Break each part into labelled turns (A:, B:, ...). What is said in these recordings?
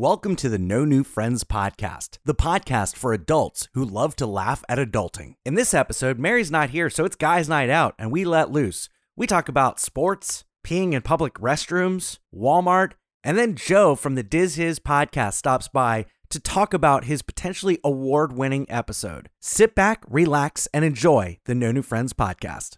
A: Welcome to the No New Friends podcast, the podcast for adults who love to laugh at adulting. In this episode, Mary's not here, so it's guys' night out, and we let loose. We talk about sports, peeing in public restrooms, Walmart, and then Joe from the Diz Hiz podcast stops by to talk about his potentially award winning episode. Sit back, relax, and enjoy the No New Friends podcast.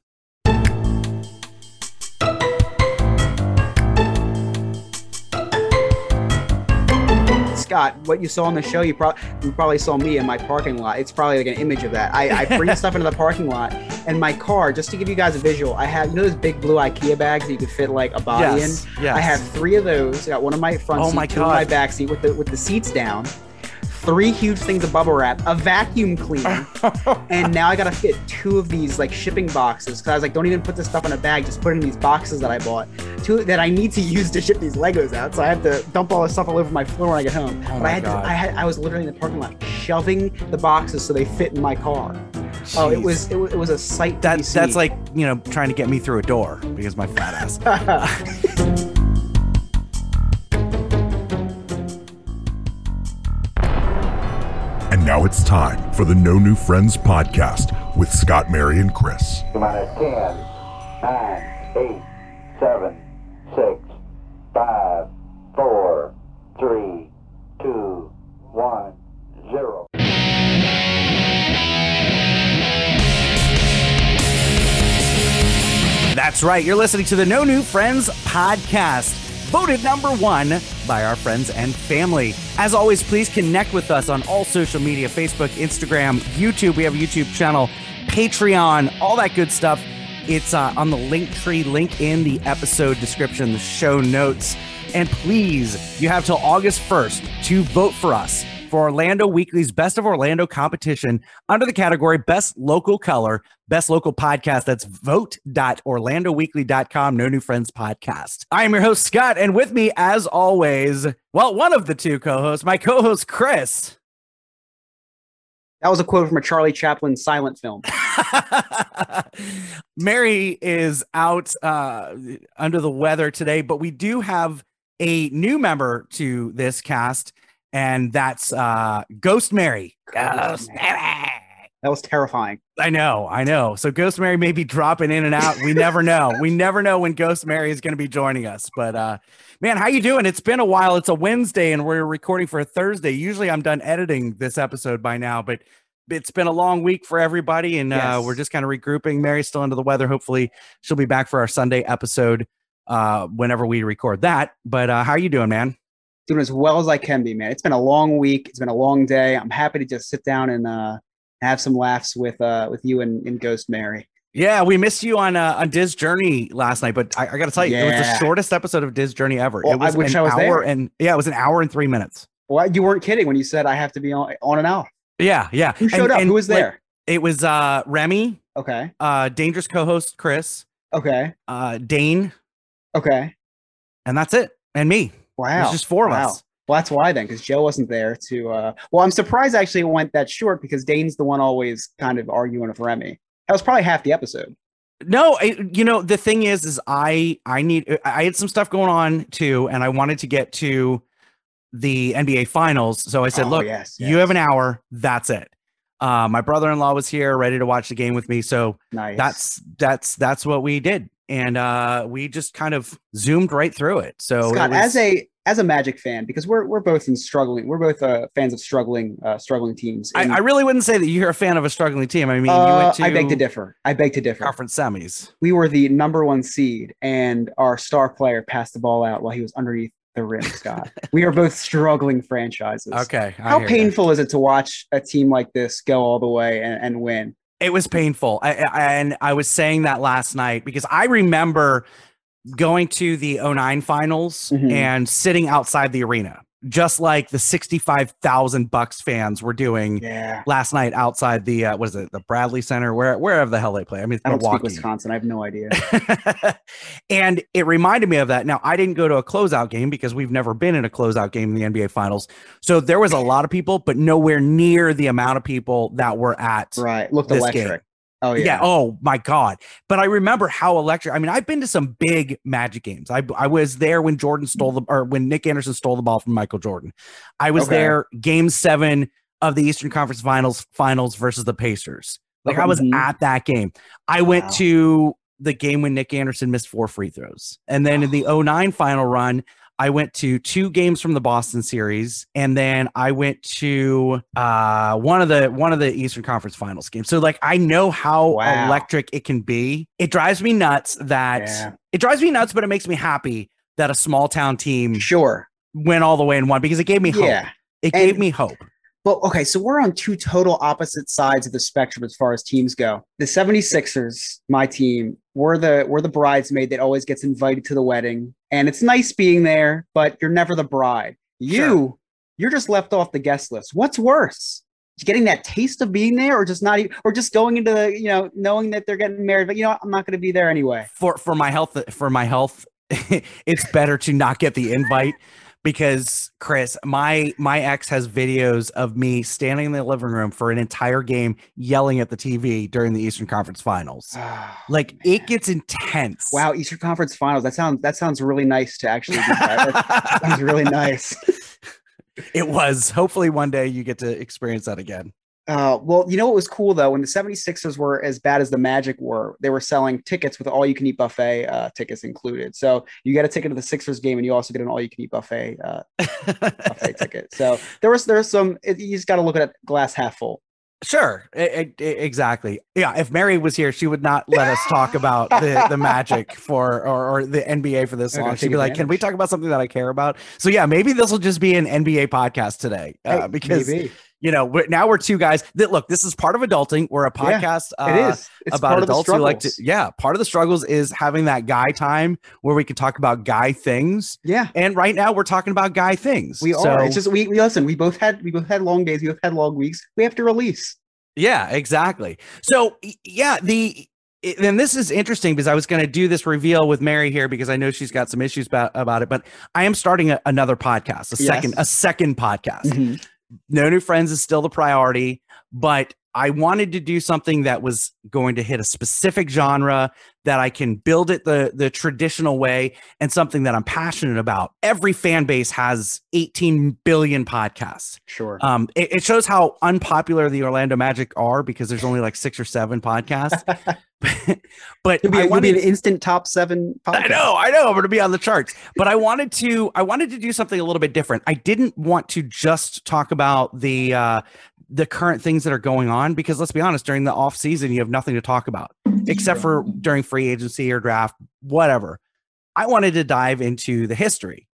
B: Scott, what you saw on the show, you, pro- you probably saw me in my parking lot. It's probably like an image of that. I, I bring stuff into the parking lot, and my car, just to give you guys a visual, I have you know those big blue IKEA bags that you could fit like a body
A: Yes,
B: in.
A: yes.
B: I have three of those. I got one in my front
A: Oh
B: seat,
A: my
B: two in my back seat with the with the seats down. Three huge things of bubble wrap, a vacuum cleaner, and now I gotta fit two of these like shipping boxes. Cause I was like, don't even put this stuff in a bag, just put it in these boxes that I bought, two that I need to use to ship these Legos out. So I have to dump all this stuff all over my floor when I get home.
A: Oh
B: but I had to, I had, I was literally in the parking lot shoving the boxes so they fit in my car. Oh, it was it was, it was a sight.
A: That, that's like, you know, trying to get me through a door because my fat ass.
C: now it's time for the No New Friends podcast with Scott, Mary, and Chris.
D: minus 10, 9, 8, 7, 6, 5, 4, 3, 2, 1, 0.
A: That's right. You're listening to the No New Friends podcast, voted number one by our friends and family. As always, please connect with us on all social media Facebook, Instagram, YouTube. We have a YouTube channel, Patreon, all that good stuff. It's uh, on the link tree link in the episode description, the show notes. And please, you have till August 1st to vote for us for Orlando Weekly's Best of Orlando competition under the category Best Local Color, Best Local Podcast. That's vote.orlandoweekly.com. No New Friends Podcast. I am your host, Scott, and with me, as always, well, one of the two co hosts, my co host, Chris.
B: that was a quote from a Charlie Chaplin silent film.
A: Mary is out uh, under the weather today, but we do have a new member to this cast, and that's uh, Ghost Mary.
B: Ghost
A: Mary.
B: That was terrifying.
A: I know, I know. So Ghost Mary may be dropping in and out. We never know. We never know when Ghost Mary is going to be joining us. But uh man, how you doing? It's been a while. It's a Wednesday and we're recording for a Thursday. Usually I'm done editing this episode by now, but it's been a long week for everybody and uh we're just kind of regrouping. Mary's still under the weather. Hopefully she'll be back for our Sunday episode uh whenever we record that. But uh how are you doing, man?
B: Doing as well as I can be, man. It's been a long week. It's been a long day. I'm happy to just sit down and uh, have some laughs with uh, with you and, and Ghost Mary.
A: Yeah, we missed you on uh, on Diz Journey last night, but I, I got to tell you, it was the shortest episode of Diz Journey ever.
B: Well,
A: it
B: I
A: was
B: wish
A: an
B: I was
A: hour
B: there.
A: and yeah, it was an hour and three minutes.
B: Well, you weren't kidding when you said I have to be on on and off.
A: Yeah, yeah.
B: Who showed
A: And-
B: up?
A: and,
B: Who was
A: like,
B: there?
A: it was uh Remy,
B: okay.
A: uh dangerous co-host Chris,
B: Okay.
A: uh Dane,
B: Okay.
A: and that's it. And me.
B: Wow.
A: It just four of
B: Wow.
A: us.
B: Well, that's why then, because Joe wasn't there to. Uh, well, I'm surprised actually it went that short because Dane's the one always kind of arguing with Remy. That was probably half the episode.
A: No, I, you know the thing is, is I I need I had some stuff going on too, and I wanted to get to the NBA Finals. So I said,
B: Oh,
A: look,
B: yes,
A: you have an hour. That's it. Uh, my brother-in-law was here, ready to watch the game with me. So
B: Nice.
A: that's that's that's what we did, and uh, we just kind of zoomed right through it. So it
B: Scott,
A: was-
B: as a as a Magic fan, because we're we're both in struggling. We're both uh, fans of struggling uh, struggling teams.
A: I,
B: And,
A: I really wouldn't say that you're a fan of a struggling team. I mean, you
B: uh,
A: went to
B: I beg to differ. I beg to differ.
A: conference semis.
B: We were the number one seed, and our star player passed the ball out while he was underneath the rim. Scott, we are both struggling franchises.
A: Okay, I
B: How painful is it to watch a team like this go all the way and, and win?
A: It was painful. I, I, and I was saying that last night because I remember going to the 09 finals
B: Mhm.
A: and sitting outside the arena, just like the 65,000 Bucks fans were doing
B: Yeah.
A: last night outside the, uh, what is it, the Bradley Center, where, wherever the hell they play. I mean, it's
B: I don't speak
A: Milwaukee.
B: Wisconsin. I have no idea.
A: and it reminded me of that. Now, I didn't go to a closeout game because we've never been in a closeout game in the NBA Finals. So there was a lot of people, but nowhere near the amount of people that were at
B: right. Looked electric.
A: game.
B: Oh yeah.
A: Yeah. Oh my God. But I remember how electric. I mean, I've been to some big Magic games. I I was there when Jordan stole the or when Nick Anderson stole the ball from Michael Jordan. I was
B: Okay.
A: there game seven of the Eastern Conference Finals finals versus the Pacers. Like I was
B: Mhm.
A: at that game. I went
B: Wow.
A: to the game when Nick Anderson missed four free throws. And then in the 09 final run, I went to two games from the Boston series, and then I went to uh, one of the one of the Eastern Conference Finals games. So like I know how
B: Wow.
A: electric it can be. It drives me nuts that
B: Yeah.
A: it drives me nuts, but it makes me happy that a small town team
B: Sure.
A: went all the way and won because it gave me hope.
B: Yeah.
A: It
B: And-
A: gave me hope.
B: But okay, so we're on two total opposite sides of the spectrum as far as teams go. The 76ers, my team, we're the we're the bridesmaid that always gets invited to the wedding. And it's nice being there, but you're never the bride. You,
A: Sure.
B: you're just left off the guest list. What's worse? Getting that taste of being there or just not even or just going into the, you know, knowing that they're getting married, but you know. I'm not gonna be there anyway.
A: for for my health for my health it's better to not get the invite because chris my my ex has videos of me standing in the living room for an entire game yelling at the tv during the eastern conference finals ah, like it gets intense
B: Wow, Eastern Conference Finals. That sounds that sounds really nice to actually do that. That sounds really nice.
A: it was hopefully one day you get to experience that again
B: Uh, well, you know what was cool though? When the 76ers were as bad as the Magic were, they were selling tickets with all you can eat buffet uh, tickets included. So you get a ticket to the Sixers game and you also get an all you can eat buffet uh, buffet ticket. So there was there's some it, you just got to look at it glass half full.
A: Sure, e- e- exactly. Yeah, if Mary was here, she would not let us talk about the, the Magic for or, or the NBA for this long. She'd be like, "Can we talk about something that I care about?" So yeah, maybe this will just be an NBA podcast today uh,
B: Hey,
A: because
B: maybe.
A: You know we're, now we're two guys that look. This is part of adulting. We're a
B: Yeah,
A: podcast. uh,
B: it is. It's
A: about
B: part of the
A: adults who like to. Yeah, part of the struggles is having that guy time where we can talk about guy things.
B: Yeah.
A: And right now we're talking about guy things.
B: We
A: So-
B: are. It's just we, we listen. We both had we both had long days. We both had long weeks. We have to release.
A: Yeah, exactly. So yeah, the and this is interesting because I was going to do this reveal with Mary here because I know she's got some issues about, about it, but I am starting a, another podcast, a
B: Yes.
A: second a second podcast.
B: Mhm.
A: No new friends is still the priority, but I wanted to do something that was going to hit a specific genre that I can build it the the traditional way and something that I'm passionate about. Every fan base has 18 billion podcasts.
B: Sure.
A: Um, it, it shows how unpopular the Orlando Magic are because there's only like six or seven podcasts. but
B: You'll be,
A: I
B: you'll be an instant top seven.
A: I know, I know, I'm going to be on the charts. But I wanted to, I wanted to do something a little bit different. I didn't want to just talk about the uh, the current things that are going on because let's be honest, during the off season, you have nothing to talk about except for during free agency or draft, whatever. I wanted to dive into the history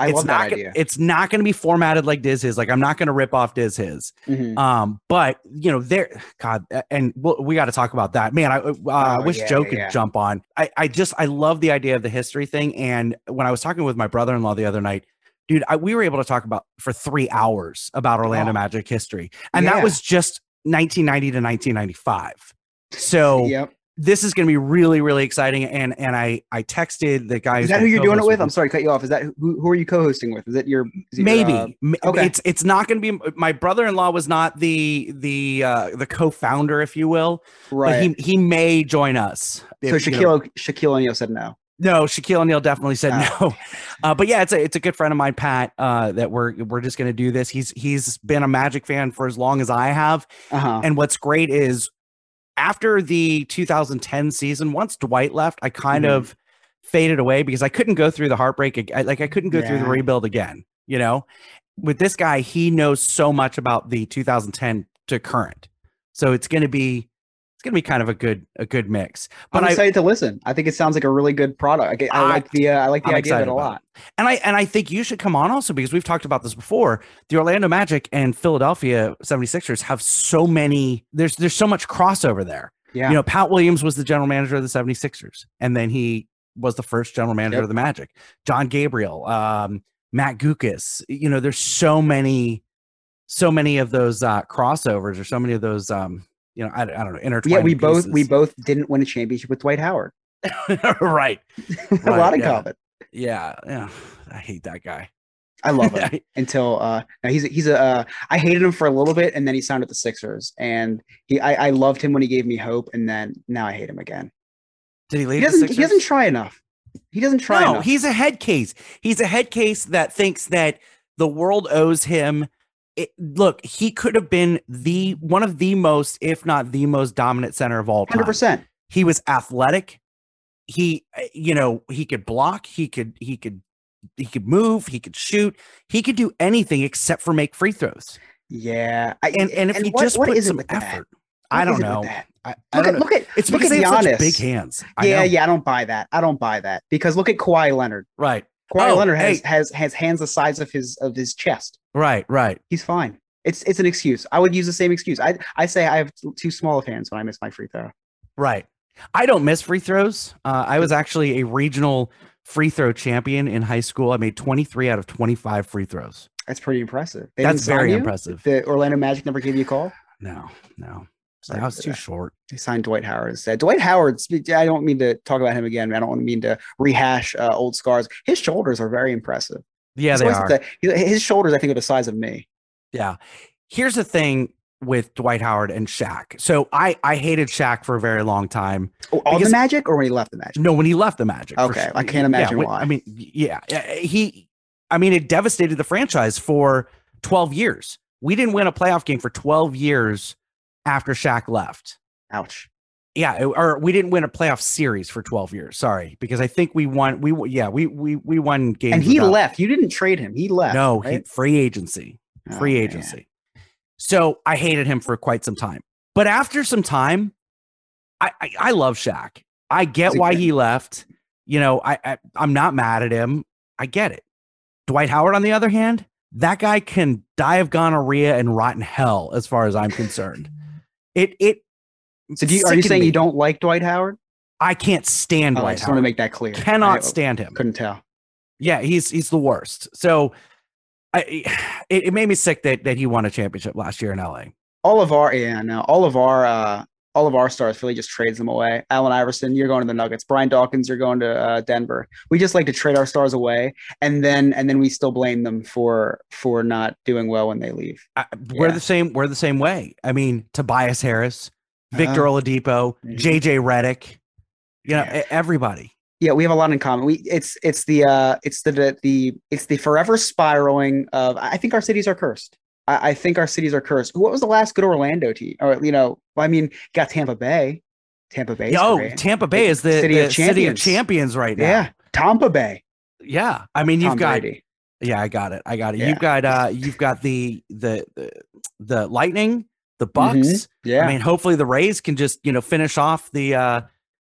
B: I
A: it's
B: love
A: not
B: that idea.
A: it's not going to be formatted like Diz hiz. Like I'm not going to rip off Diz hiz.
B: Mhm.
A: Um, but you know, there, God, and we'll, we got to talk about that, man. I uh, I
B: Oh,
A: wish
B: yeah,
A: Joe
B: yeah,
A: could
B: yeah.
A: jump on. I I just I love the idea of the history thing. And when I was talking with my brother-in-law the other night, dude, I, we were able to talk about for three hours about Orlando
B: Oh.
A: Magic history, and that was just 1990 to 1995. So
B: Yep.
A: This is going to be really really exciting. And and I I texted the guy.
B: Is that who you're doing it
A: co-host
B: with? I'm sorry cut you off. Is that who, who are you co-hosting with? Is it your is it your,
A: maybe
B: uh, okay.
A: it's it's not going to be my brother-in-law was not the the uh the co-founder if you will
B: right?
A: but he he may join us
B: so
A: if, you know-
B: Shaquille Shaquille O'Neal said no.
A: no Shaquille O'Neal definitely said
B: Ah.
A: no uh but yeah it's a it's a good friend of mine Pat uh that we're we're just going to do this he's he's been a Magic fan for as long as I have
B: Uh huh.
A: and what's great is after the 2010 season once Dwight left I kind
B: Mhm.
A: of faded away because I couldn't go through the heartbreak I- like I couldn't go through the rebuild again you know? With this guy he knows so much about the 2010 to current. So it's going to be it's going to be kind of a good a good mix but
B: I'm
A: I
B: excited to listen. I think it sounds like a really good product. I, I
A: I-
B: like the uh, I like the
A: I'm
B: idea of it a lot.
A: and I and I think you should come on also because we've talked about this before. The Orlando Magic and Philadelphia 76ers have so many there's there's so much crossover there.
B: Yeah.
A: You know, Pat Williams was the general manager of the 76ers and then he was the first general manager
B: Yep.
A: of the Magic. John Gabriel, um Matt Guokas, you know, there's so many so many of those uh crossovers or so many of those um you know, I, I don't know, intertwined
B: yeah, we both we both didn't win a championship with Dwight Howard.
A: right.
B: a lot in
A: yeah.
B: common.
A: Yeah, yeah. I hate that guy.
B: I love him until uh now he's a, he's a uh, I hated him for a little bit and then he signed with the Sixers and he I, I loved him when he gave me hope and then now I hate him again.
A: Did he
B: He
A: leave? the
B: doesn't he doesn't try enough. He doesn't try
A: no,
B: enough.
A: he's a head case. He's a head case that thinks that the world owes him. It, look, he could have been the one of the most, if not the most dominant center of all time.
B: hundred percent.
A: He was athletic. He, you know, he could block. He could, he could, he could move. He could shoot. He could do anything except for make free throws.
B: Yeah. I,
A: And and if he
B: what-
A: just
B: what
A: put some effort, I don't
B: is it with
A: know. I, I
B: Look
A: don't
B: at,
A: know.
B: look at
A: It's
B: look
A: because
B: at
A: they have such
B: Giannis.
A: big hands. I
B: Yeah,
A: know.
B: yeah, I don't buy that. I don't buy that because look at Kawhi Leonard.
A: Right,
B: Kawhi
A: Oh,
B: Leonard has,
A: hey.
B: has has hands the size of his of his chest.
A: Right, right.
B: He's fine. It's it's an excuse. I would use the same excuse. I I say I have too small of hands when I miss my free throw.
A: Right. I don't miss free throws. Uh, I was actually a regional free throw champion in high school. I made 23 out of 25 free throws.
B: That's pretty impressive. They
A: That's very impressive.
B: The Orlando Magic never gave you a call.
A: No, no.
B: Sorry
A: That was too short.
B: They signed Dwight Howard instead. Dwight Howard. I don't mean to talk about him again. I don't mean to rehash uh, old scars. His shoulders are very impressive.
A: Yeah,
B: He's
A: they are.
B: the- his shoulders, I think, are the size of me.
A: Yeah. Here's the thing with Dwight Howard and Shaq. So I I hated Shaq for a very long time.
B: Oh, on the Magic or when he left the Magic?
A: No, when he left the Magic.
B: Okay,
A: sure.
B: I can't imagine
A: when-
B: why.
A: I mean, yeah, yeah, he. I mean, it devastated the franchise for 12 years. We didn't win a playoff game for 12 years after Shaq left.
B: Ouch.
A: Yeah, or we didn't win a playoff series for 12 years. Sorry, because I think we won. We yeah, we we we won games.
B: And he
A: without-
B: left. You didn't trade him. He left.
A: No, he, free agency.
B: Oh,
A: Free
B: man.
A: agency. So I hated him for quite some time. But after some time, I I, I love Shaq. I get why he left. You know, I, I I'm not mad at him. I get it. Dwight Howard, on the other hand, that guy can die of gonorrhea and rot in hell, as far as I'm concerned. It it.
B: So do you, are you saying
A: me.
B: you don't like Dwight Howard?
A: I can't stand
B: Oh, I
A: Dwight
B: just want to make that clear.
A: Cannot
B: I
A: stand him.
B: Couldn't tell.
A: Yeah, he's he's the worst. So, I it, it made me sick that that he won a championship last year in LA.
B: All of our yeah, no, all of our uh all of our stars, Philly just trades them away. Allen Iverson, you're going to the Nuggets. Brian Dawkins, you're going to uh, Denver. We just like to trade our stars away, and then and then we still blame them for for not doing well when they leave.
A: I, we're
B: Yeah.
A: the same. We're the same way. I mean, Tobias Harris, Victor
B: Uh-huh.
A: Oladipo. JJ Redick. You know,
B: Yeah.
A: everybody.
B: Yeah, we have a lot in common. We it's it's the uh it's the the, the it's the forever spiraling of. I think our cities are cursed. I, I think our cities are cursed. What was the last good Orlando team? Or you know, well, I mean, got Tampa Bay. Tampa Bay.
A: oh, Tampa Bay is the
B: City
A: the
B: of
A: city of
B: champions.
A: champions right now.
B: yeah, Tampa Bay.
A: yeah. I mean, you've
B: Tom
A: got.
B: Brady.
A: Yeah, I got it. I got it.
B: Yeah.
A: You've got. uh You've got the the the, the Lightning, the Bucs.
B: Mhm. Yeah.
A: I mean, hopefully the Rays can just, you know, finish off the uh,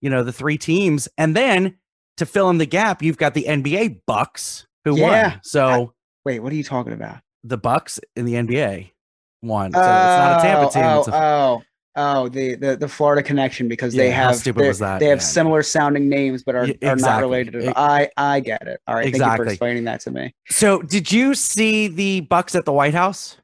A: you know, the three teams. And then to fill in the gap, you've got the NBA Bucks who
B: Yeah.
A: won. So
B: Wait, what are you talking about?
A: the Bucks in the NBA won. So it's not a Tampa team.
B: Oh,
A: it's a,
B: oh, oh, the, the the Florida connection because they
A: Yeah, how
B: have
A: stupid was that?
B: They have
A: Yeah.
B: similar sounding names but are,
A: Yeah,
B: are not related. At all. I I get it. All right, thank you
A: Exactly.
B: for explaining that to me.
A: so did you see the Bucs at the White House?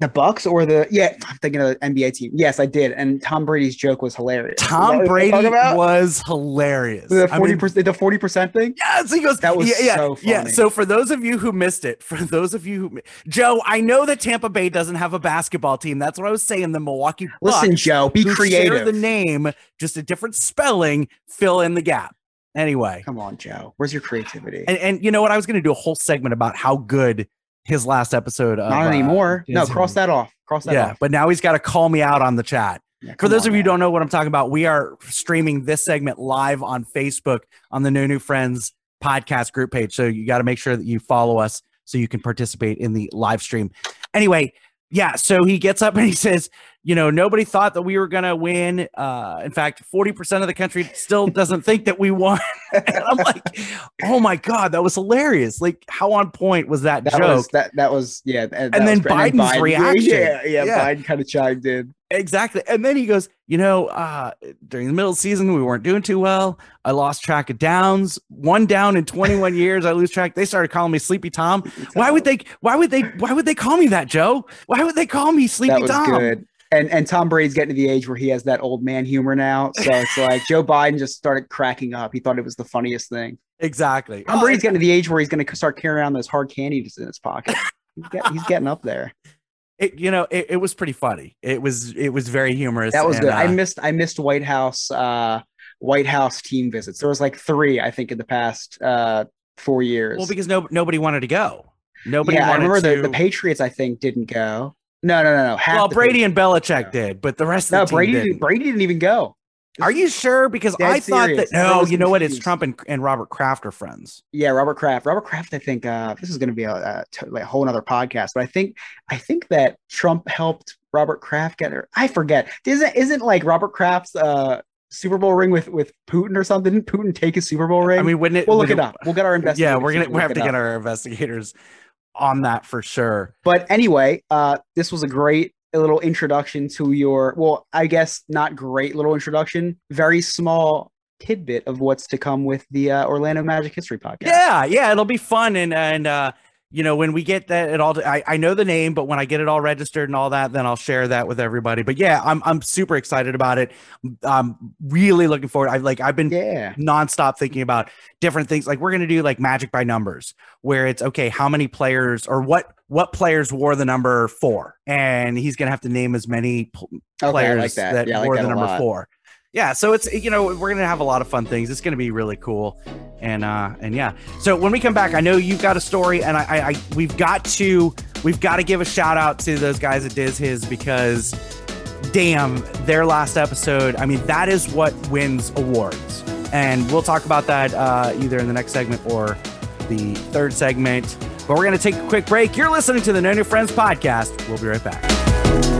B: The Bucks or the yeah, I'm thinking of the NBA team. Yes, I did. And Tom Brady's joke was hilarious. Is that what
A: Tom Brady was hilarious.
B: the forty percent the forty percent thing.
A: Yes, he goes.
B: That was
A: yeah, yeah,
B: so
A: yeah. So for those of you who missed it, for those of you who, Joe, I know that Tampa Bay doesn't have a basketball team. That's what I was saying. The Milwaukee
B: Listen, Joe, be creative.
A: The name, just a different spelling. Fill in the gap. Anyway,
B: Come on, Joe. Where's your creativity?
A: and, and you know what? I was going to do a whole segment about how good his last episode. Of,
B: Not
A: uh,
B: anymore. no, cross that off. Cross that
A: Yeah,
B: off.
A: but now he's got to call me out on the chat.
B: Yeah,
A: For those
B: on
A: of you who don't know what I'm talking about, we are streaming this segment live on Facebook on the No New Friends podcast group page. So you got to make sure that you follow us so you can participate in the live stream. Anyway, yeah, so he gets up and he says, you know, nobody thought that we were going to win. Uh, in fact, 40% of the country still doesn't think that we won. and I'm like, oh my God, that was hilarious. Like, how on point was that,
B: that
A: joke?
B: was that that was yeah. And,
A: And then Biden's reaction.
B: Yeah, yeah,
A: Yeah.
B: Biden kind of chimed in.
A: Exactly. And then he goes, you know, uh, during the middle of the season, we weren't doing too well. I lost track of downs. One down in 21 years, I lose track. They started calling me Sleepy Tom. Why would they why would they why would they call me that, Joe? Why would they call me Sleepy
B: That was
A: Tom?
B: good. And and Tom Brady's getting to the age where he has that old man humor now. So it's like Joe Biden just started cracking up. He thought it was the funniest thing.
A: exactly.
B: Tom
A: Oh,
B: Brady's getting to the age where he's going to start carrying around those hard candies in his pocket. He's, get, he's getting up there.
A: it, you know, it, it was pretty funny. It was it was very humorous.
B: That was
A: and,
B: good. I
A: uh,
B: missed I missed White House uh White House team visits. There was like three, I think, in the past uh four years.
A: well because no nobody wanted to go. Nobody
B: yeah, I remember
A: to.
B: the, the Patriots. I think didn't go. No, no, no, no. Half
A: well, Brady and Belichick did, but the rest of
B: No,
A: the team
B: Brady.
A: didn't.
B: Didn't, Brady didn't even go.
A: Are you sure? Because
B: Dead
A: I thought
B: serious.
A: that no, you know what? It's. Trump and, and Robert Kraft are friends.
B: Yeah, Robert Kraft. Robert Kraft. I think uh, this is going to be a, a, t- like a whole other podcast, but I think I think that Trump helped Robert Kraft get her. I forget. Isn't isn't like Robert Kraft's uh Super Bowl ring with with Putin or something? Didn't Putin take his Super Bowl ring?
A: I mean, wouldn't it?
B: we'll look
A: would
B: it up. We'll get our investigators.
A: Yeah, we're gonna we have
B: it
A: to
B: up.
A: get our investigators on that for sure.
B: But anyway, uh, this was a great little introduction to your, well, I guess not great little introduction, very small tidbit of what's to come with the uh, Orlando Magic History podcast.
A: Yeah, yeah, it'll be fun and and uh you know when we get that it all I, I know the name but when i get it all registered and all that then i'll share that with everybody but yeah i'm i'm super excited about it i'm really looking forward I've like i've been
B: Yeah.
A: nonstop thinking about different things like we're going to do like magic by numbers where it's okay how many players or what what players wore the number four and he's going to have to name as many pl-
B: Okay,
A: players
B: like that.
A: that,
B: Yeah, I like
A: wore
B: that
A: the number
B: lot.
A: four yeah so it's you know we're gonna have a lot of fun things. It's gonna be really cool. And uh and yeah. So when we come back i know you've got a story and i i, I we've got to we've got to give a shout out to those guys at diz hiz because damn their last episode i mean that is what wins awards. And we'll talk about that uh either in the next segment or the third segment. But we're gonna take a quick break. You're listening to the no new friends podcast. We'll be right back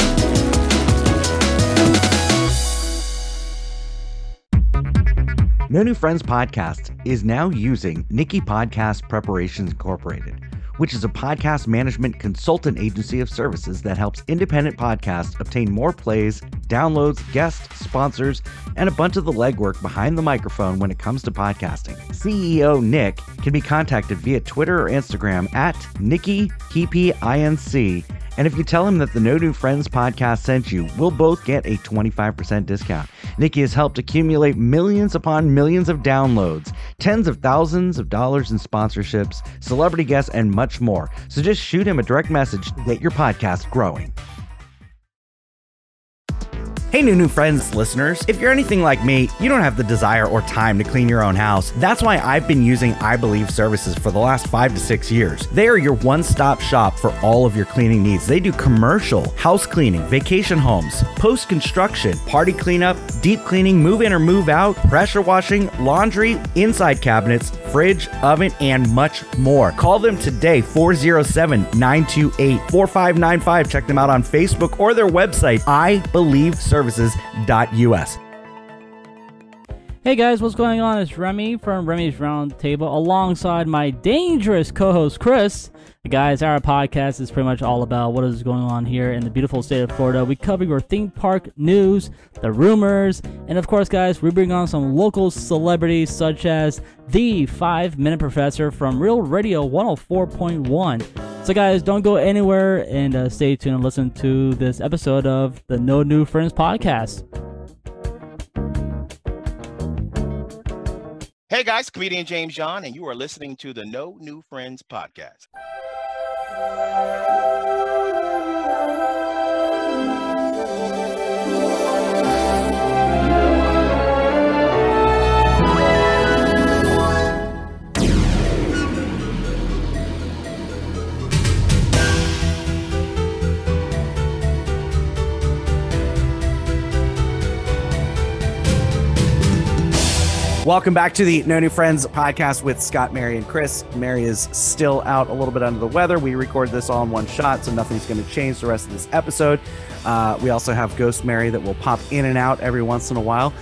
A: No New Friends podcast is now using Nikki Podcast Preparations Incorporated, which is a podcast management consultant agency of services that helps independent podcasts obtain more plays, downloads, guests, sponsors, and a bunch of the legwork behind the microphone when it comes to podcasting. CEO Nick can be contacted via Twitter or Instagram at Nikki Inc. And if you tell him that the No New Friends podcast sent you, we'll both get a 25% discount. Nikki has helped accumulate millions upon millions of downloads, tens of thousands of dollars in sponsorships, celebrity guests, and much more. So just shoot him a direct message to get your podcast growing. Hey, new new friends, listeners. If you're anything like me, you don't have the desire or time to clean your own house. That's why I've been using I Believe services for the last five to six years. They are your one stop shop for all of your cleaning needs. They do commercial, house cleaning, vacation homes, post construction, party cleanup, deep cleaning, move in or move out, pressure washing, laundry, inside cabinets, fridge, oven, and much more. Call them today, 407 928 4595. Check them out on Facebook or their website, ibelieveservices.us.
E: Hey guys, what's going on? It's Remy from Remy's Round Table alongside my dangerous co host Chris. Guys, our podcast is pretty much all about what is going on here in the beautiful state of Florida. We cover your theme park news, the rumors, and of course, guys, we bring on some local celebrities such as the 5 Minute Professor from Real Radio 104.1. So, guys, don't go anywhere and uh, stay tuned and listen to this episode of the No New Friends podcast.
F: Hey guys, comedian James John, and you are listening to the No New Friends podcast.
A: Welcome back to the No New Friends podcast with Scott, Mary, and Chris. Mary is still out a little bit under the weather. We record this all in one shot, so nothing's going to change the rest of this episode. Uh, we also have Ghost Mary that will pop in and out every once in a while.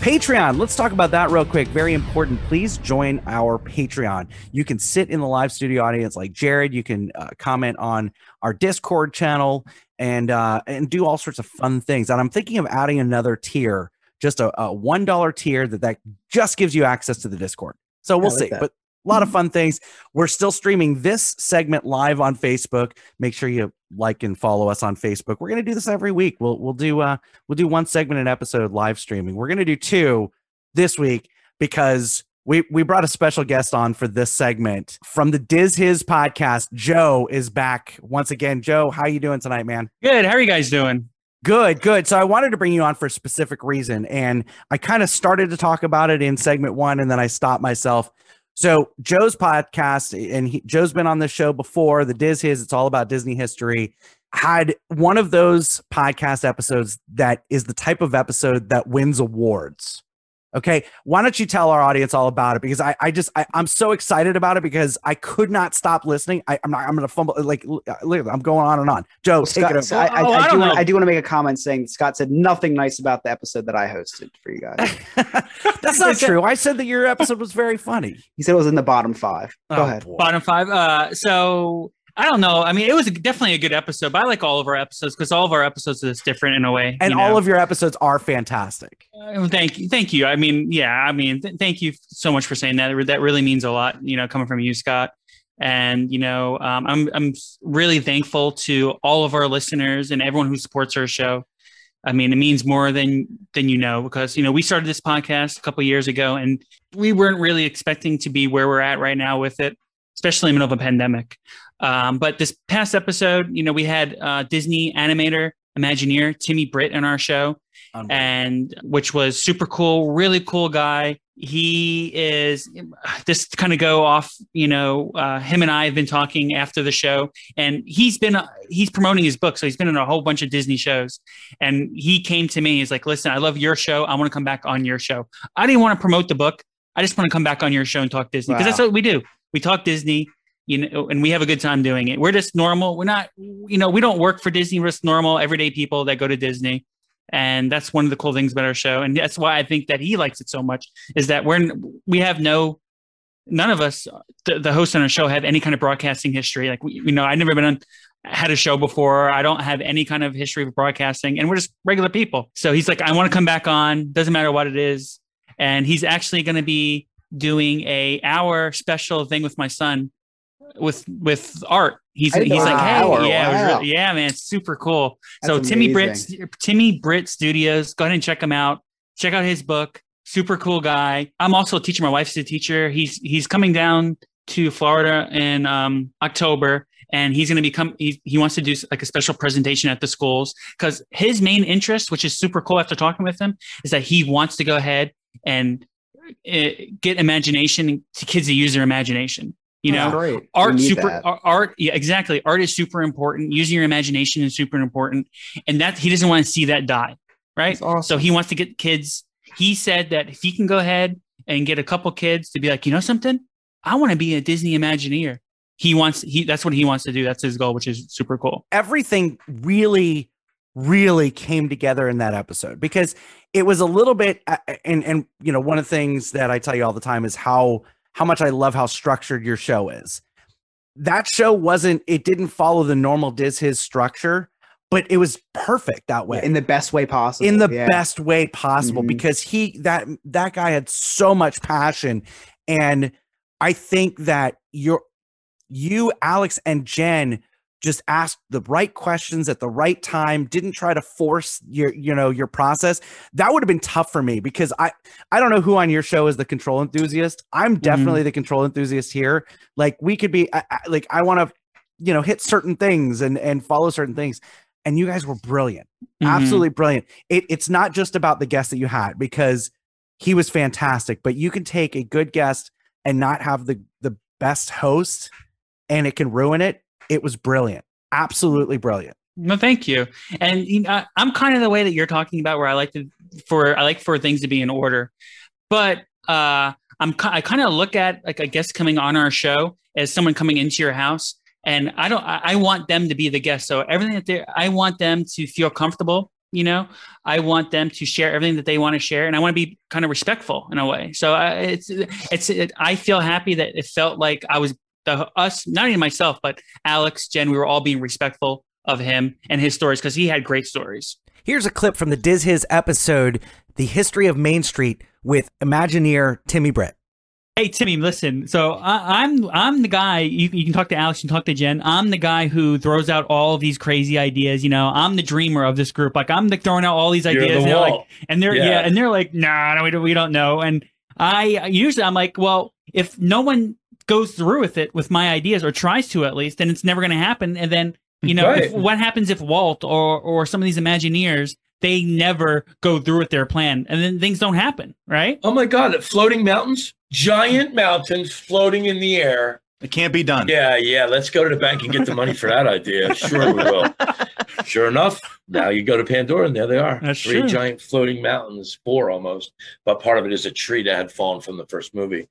A: Patreon, let's talk about that real quick. Very important. Please join our Patreon. You can sit in the live studio audience like Jared. You can uh, comment on our Discord channel and uh, and do all sorts of fun things. And I'm thinking of adding another tier just a, a one dollar tier that that just gives you access to the Discord. So we'll
B: like
A: see,
B: that.
A: but a lot of fun things. We're still streaming this segment live on Facebook. Make sure you like and follow us on Facebook. We're gonna do this every week. We'll we'll do uh we'll do one segment an episode live streaming. We're gonna do two this week because We we brought a special guest on for this segment from the Diz Hiz podcast. Joe is back once again. Joe, how you doing tonight, man?
G: Good. How are you guys doing?
A: Good, good. So I wanted to bring you on for a specific reason, and I kind of started to talk about it in segment one, and then I stopped myself. So Joe's podcast, and he, Joe's been on this show before, the Diz Hiz. It's all about Disney history. Had one of those podcast episodes that is the type of episode that wins awards. Okay, why don't you tell our audience all about it? Because I, I just, I, I'm so excited about it because I could not stop listening. I, I'm not, I'm gonna fumble. Like, look, I'm going on and on. Joe, take
B: Scott,
A: it over.
B: so I, I,
G: Oh, I
B: I,
G: don't
B: want,
G: know.
B: I do want to make a comment saying Scott said nothing nice about the episode that I hosted for you guys.
A: That's not true. I said that your episode was very funny.
B: he said it was in the bottom five. Go
A: Oh,
B: ahead.
A: boy.
G: Bottom five. Uh, so I don't know. I mean, it was definitely a good episode, but I like all of our episodes because all of our episodes is different in a way.
A: And
G: you
A: all
G: know?
A: of your episodes are fantastic.
G: Uh, thank you, thank you. I mean, yeah. I mean, th- thank you so much for saying that. That really means a lot. You know, coming from you, Scott. And you know, um, I'm I'm really thankful to all of our listeners and everyone who supports our show. I mean, it means more than than you know because you know we started this podcast a couple years ago, and we weren't really expecting to be where we're at right now with it, especially in the middle of a pandemic. Um, but this past episode, you know, we had uh, Disney animator, Imagineer Timmy Britt on our show, and which was super cool, really cool guy. He is just to kind of go off, you know, uh, him and I have been talking after the show, and he's been he's promoting his book, so he's been in a whole bunch of Disney shows. And he came to me, he's like, "Listen, I love your show. I want to come back on your show. I didn't want to promote the book. I just want to come back on your show and talk Disney because that's what we do. We talk Disney." You know, and we have a good time doing it. We're just normal. We're not, you know, we don't work for Disney. We're just normal, everyday people that go to Disney and that's one of the cool things about our show and that's why i think that he likes it so much is that we're we have no none of us the, the hosts on our show have any kind of broadcasting history like we, you know i've never been on had a show before i don't have any kind of history of broadcasting and we're just regular people so he's like i want to come back on doesn't matter what it is and he's actually going to be doing a hour special thing with my son with with art he's he's like
B: it was an
G: hey yeah
B: Wow.
G: really- yeah man it's super cool so
B: That's
G: Timmy
B: amazing.
G: Britt, Timmy Britt Studios, go ahead and check him out. Check out his book. Super cool guy. I'm also a teacher. My wife's a teacher. He's he's coming down to Florida in um, October, and he's going to become. He, he wants to do like a special presentation at the schools because his main interest, which is super cool after talking with him, is that he wants to go ahead and Eh, get imagination to kids to use their imagination. You know,
B: That's great. We
G: art super
B: that.
G: art yeah exactly art is super important using your imagination is super important and that he doesn't want to see that die right
B: awesome.
G: so he wants to get kids he said that if he can go ahead and get a couple kids to be like you know something i want to be a disney imagineer he wants he that's what he wants to do that's his goal which is super cool
A: Everything really, really came together in that episode because it was a little bit, uh, and and you know, one of the things that I tell you all the time is how how much I love how structured your show is. That show wasn't, it didn't follow the normal Diz Hiz structure, but it was perfect that way.
B: in the best way possible.
A: in the
B: yeah.
A: best way possible
B: Mhm.
A: because he that that guy had so much passion and i think that you're you alex and jen just asked the right questions at the right time didn't try to force your you know your process that would have been tough for me because i i don't know who on your show is the control enthusiast i'm definitely the control enthusiast here like we could be I, I- like i want to you know hit certain things and and follow certain things and you guys were brilliant
G: Mhm.
A: absolutely brilliant. It, it's not just about the guest that you had because he was fantastic, but you can take a good guest and not have the the best host, and it can ruin it. It was brilliant, absolutely brilliant.
G: No, thank you. And you know, I'm kind of the way that you're talking about, where I like to for I like for things to be in order, but uh, I'm I kind of look at like a guest coming on our show as someone coming into your house, and I don't I, I want them to be the guest. So everything that they I want them to feel comfortable. You know, I want them to share everything that they want to share, and I want to be kind of respectful in a way. So I, it's it's it, I feel happy that it felt like I was the us not even myself, but Alex, Jen, we were all being respectful of him and his stories because he had great stories.
A: Here's a clip from the Diz Hiz episode, "The History of Main Street" with Imagineer Timmy Britt.
G: Hey Timmy, listen. So I, I'm I'm the guy. You, you can talk to Alex, you can talk to Jen. I'm the guy who throws out all of these crazy ideas. You know, I'm the dreamer of this group. Like I'm the throwing out all these
H: You're
G: ideas.
H: the
G: and they're like, and they're yeah.
H: Yeah.
G: and they're like, nah, no, we don't, we don't know. And I usually I'm like, well, if no one goes through with it with my ideas or tries to at least, then it's never going to happen. And then you know if, what happens if Walt or or some of these Imagineers they never go through with their plan, and then things don't happen, right?
H: Oh my God! Floating mountains, giant mountains floating in the air.
F: It can't be done.
H: Yeah, yeah. Let's go to the bank and get the money for that idea. Sure, we will. Sure enough, now you go to Pandora and there they are.
G: That's
H: Three
G: true.
H: giant floating mountains, four almost. But part of it is a tree that had fallen from the first movie.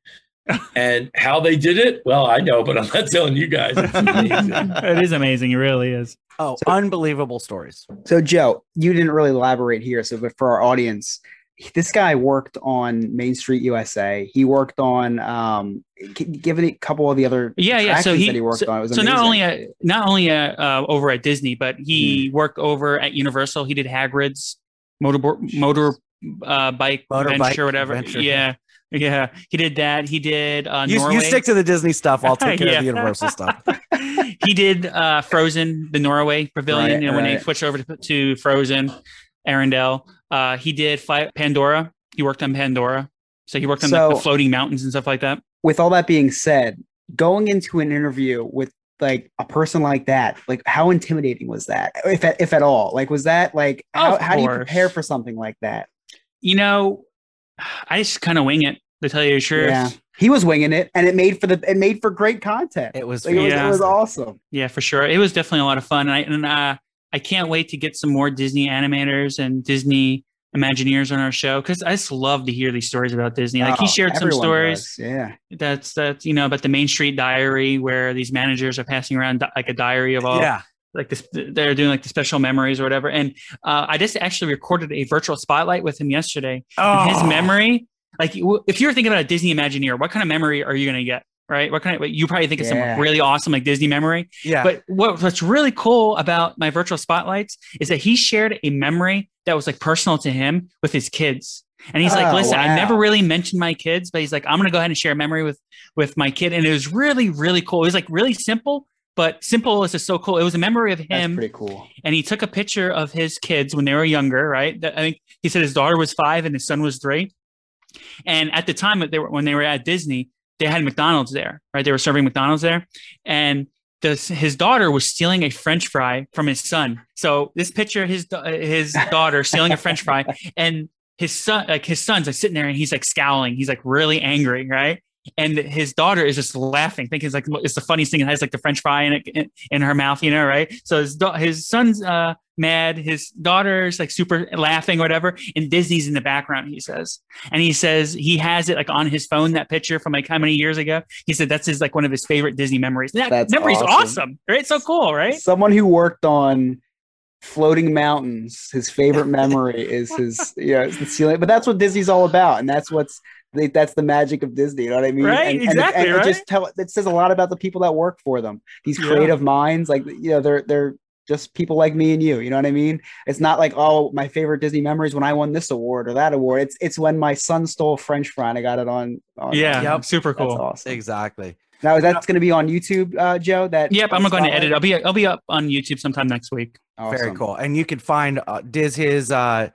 H: And how they did it, well, I know, but I'm not telling you guys. It's amazing.
G: it is amazing. It really is.
A: Oh, unbelievable stories.
B: So, Joe, you didn't really elaborate here. So, but for our audience, this guy worked on Main Street USA. He worked on, um, g- give it a couple of the other
G: Yeah, yeah. So he,
B: that he worked
G: so,
B: on. It was
G: so not only at, not only at, uh, over at Disney, but he worked over at Universal. He did Hagrid's motor motor uh, bike
A: Motorbike
G: adventure, whatever.
A: adventure.
G: Yeah, yeah. He did that. He did uh,
A: You,
G: Norway.
A: you stick to the Disney stuff. I'll take care
G: Yeah.
A: of the Universal stuff.
G: he did uh, Frozen, the Norway Pavilion.
B: Right,
G: you know, when they
B: right.
G: switched over to, to Frozen, Arendelle. Uh, he did Pandora. He worked on Pandora. So he worked on like,
B: So-
G: the floating mountains and stuff like that.
B: With all that being said, going into an interview with like a person like that, like how intimidating was that, if at, if at all? Like, was that like how, how do you prepare for something like that?
G: You know, I just kind of wing it to tell you the truth.
B: Yeah, he was winging it, and it made for the it made for great content.
A: It was,
B: Like, it, was
G: Yeah.
B: it was awesome.
G: Yeah, for sure. It was definitely a lot of fun, and I and uh, I can't wait to get some more Disney animators and Disney Imagineers on our show because I just love to hear these stories about Disney. Like he
B: Oh,
G: shared some stories
B: does, Yeah,
G: that's that's you know about the Main Street Diary where these managers are passing around di- like a diary of all
A: yeah.
G: like this they're doing like the special memories or whatever. And uh, I just actually recorded a virtual spotlight with him yesterday. And his
A: Oh.
G: memory, like if you're thinking about a Disney Imagineer, what kind of memory are you gonna get? Right? What kind of you probably think of
B: Yeah.
G: some really awesome like Disney memory.
A: Yeah.
G: But what, what's really cool about my virtual spotlights is that he shared a memory that was like personal to him with his kids. And he's like,
B: Oh,
G: listen, I never really mentioned my kids, but he's like, I'm gonna go ahead and share a memory with with my kid. And it was really, really cool. It was like really simple, but simple is just so cool. It was a memory of
B: that's
G: him
B: pretty cool.
G: and he took a picture of his kids when they were younger, right? That- I think he said his daughter was five and his son was three. And at the time that they were when they were at Disney, they had McDonald's there, right? They were serving McDonald's there, and his daughter was stealing a French fry from his son. So this picture, his his daughter stealing a French fry, and his son, like his son's like sitting there and he's like scowling, he's like really angry, right? And his daughter is just laughing, thinking it's like it's the funniest thing. It has like the French fry in it in, in her mouth, you know, right? So his da- his son's uh, mad, his daughter's like super laughing, or whatever, and Disney's in the background. He says, and he says he has it like on his phone that picture from like how many years ago. He said that's his like one of his favorite Disney memories. That
B: That's
G: memory's
B: awesome.
G: awesome. right? So cool, right?
B: Someone who worked on floating mountains, his favorite memory is his, yeah, it's the ceiling. But that's what Disney's all about, and that's what's they, that's the magic of Disney. You know what I mean?
G: Right,
B: And, and-
G: exactly,
B: And, it
G: right?
B: just tell it says a lot about the people that work for them. These
G: Yeah.
B: creative minds, like you know, they're they're just people like me and you. You know what I mean? It's not like oh, my favorite Disney memories when I won this award or that award. It's it's when my son stole French fry and I got it on. on
G: Yeah,
A: Yep.
G: super
B: that's
G: cool.
B: awesome.
A: Exactly.
B: Now that's going to be on YouTube, uh, Joe. That
G: Yep, I'm going to edit. I'll be I'll be up on YouTube sometime next week.
A: Very cool. And you can find uh, Diz hiz uh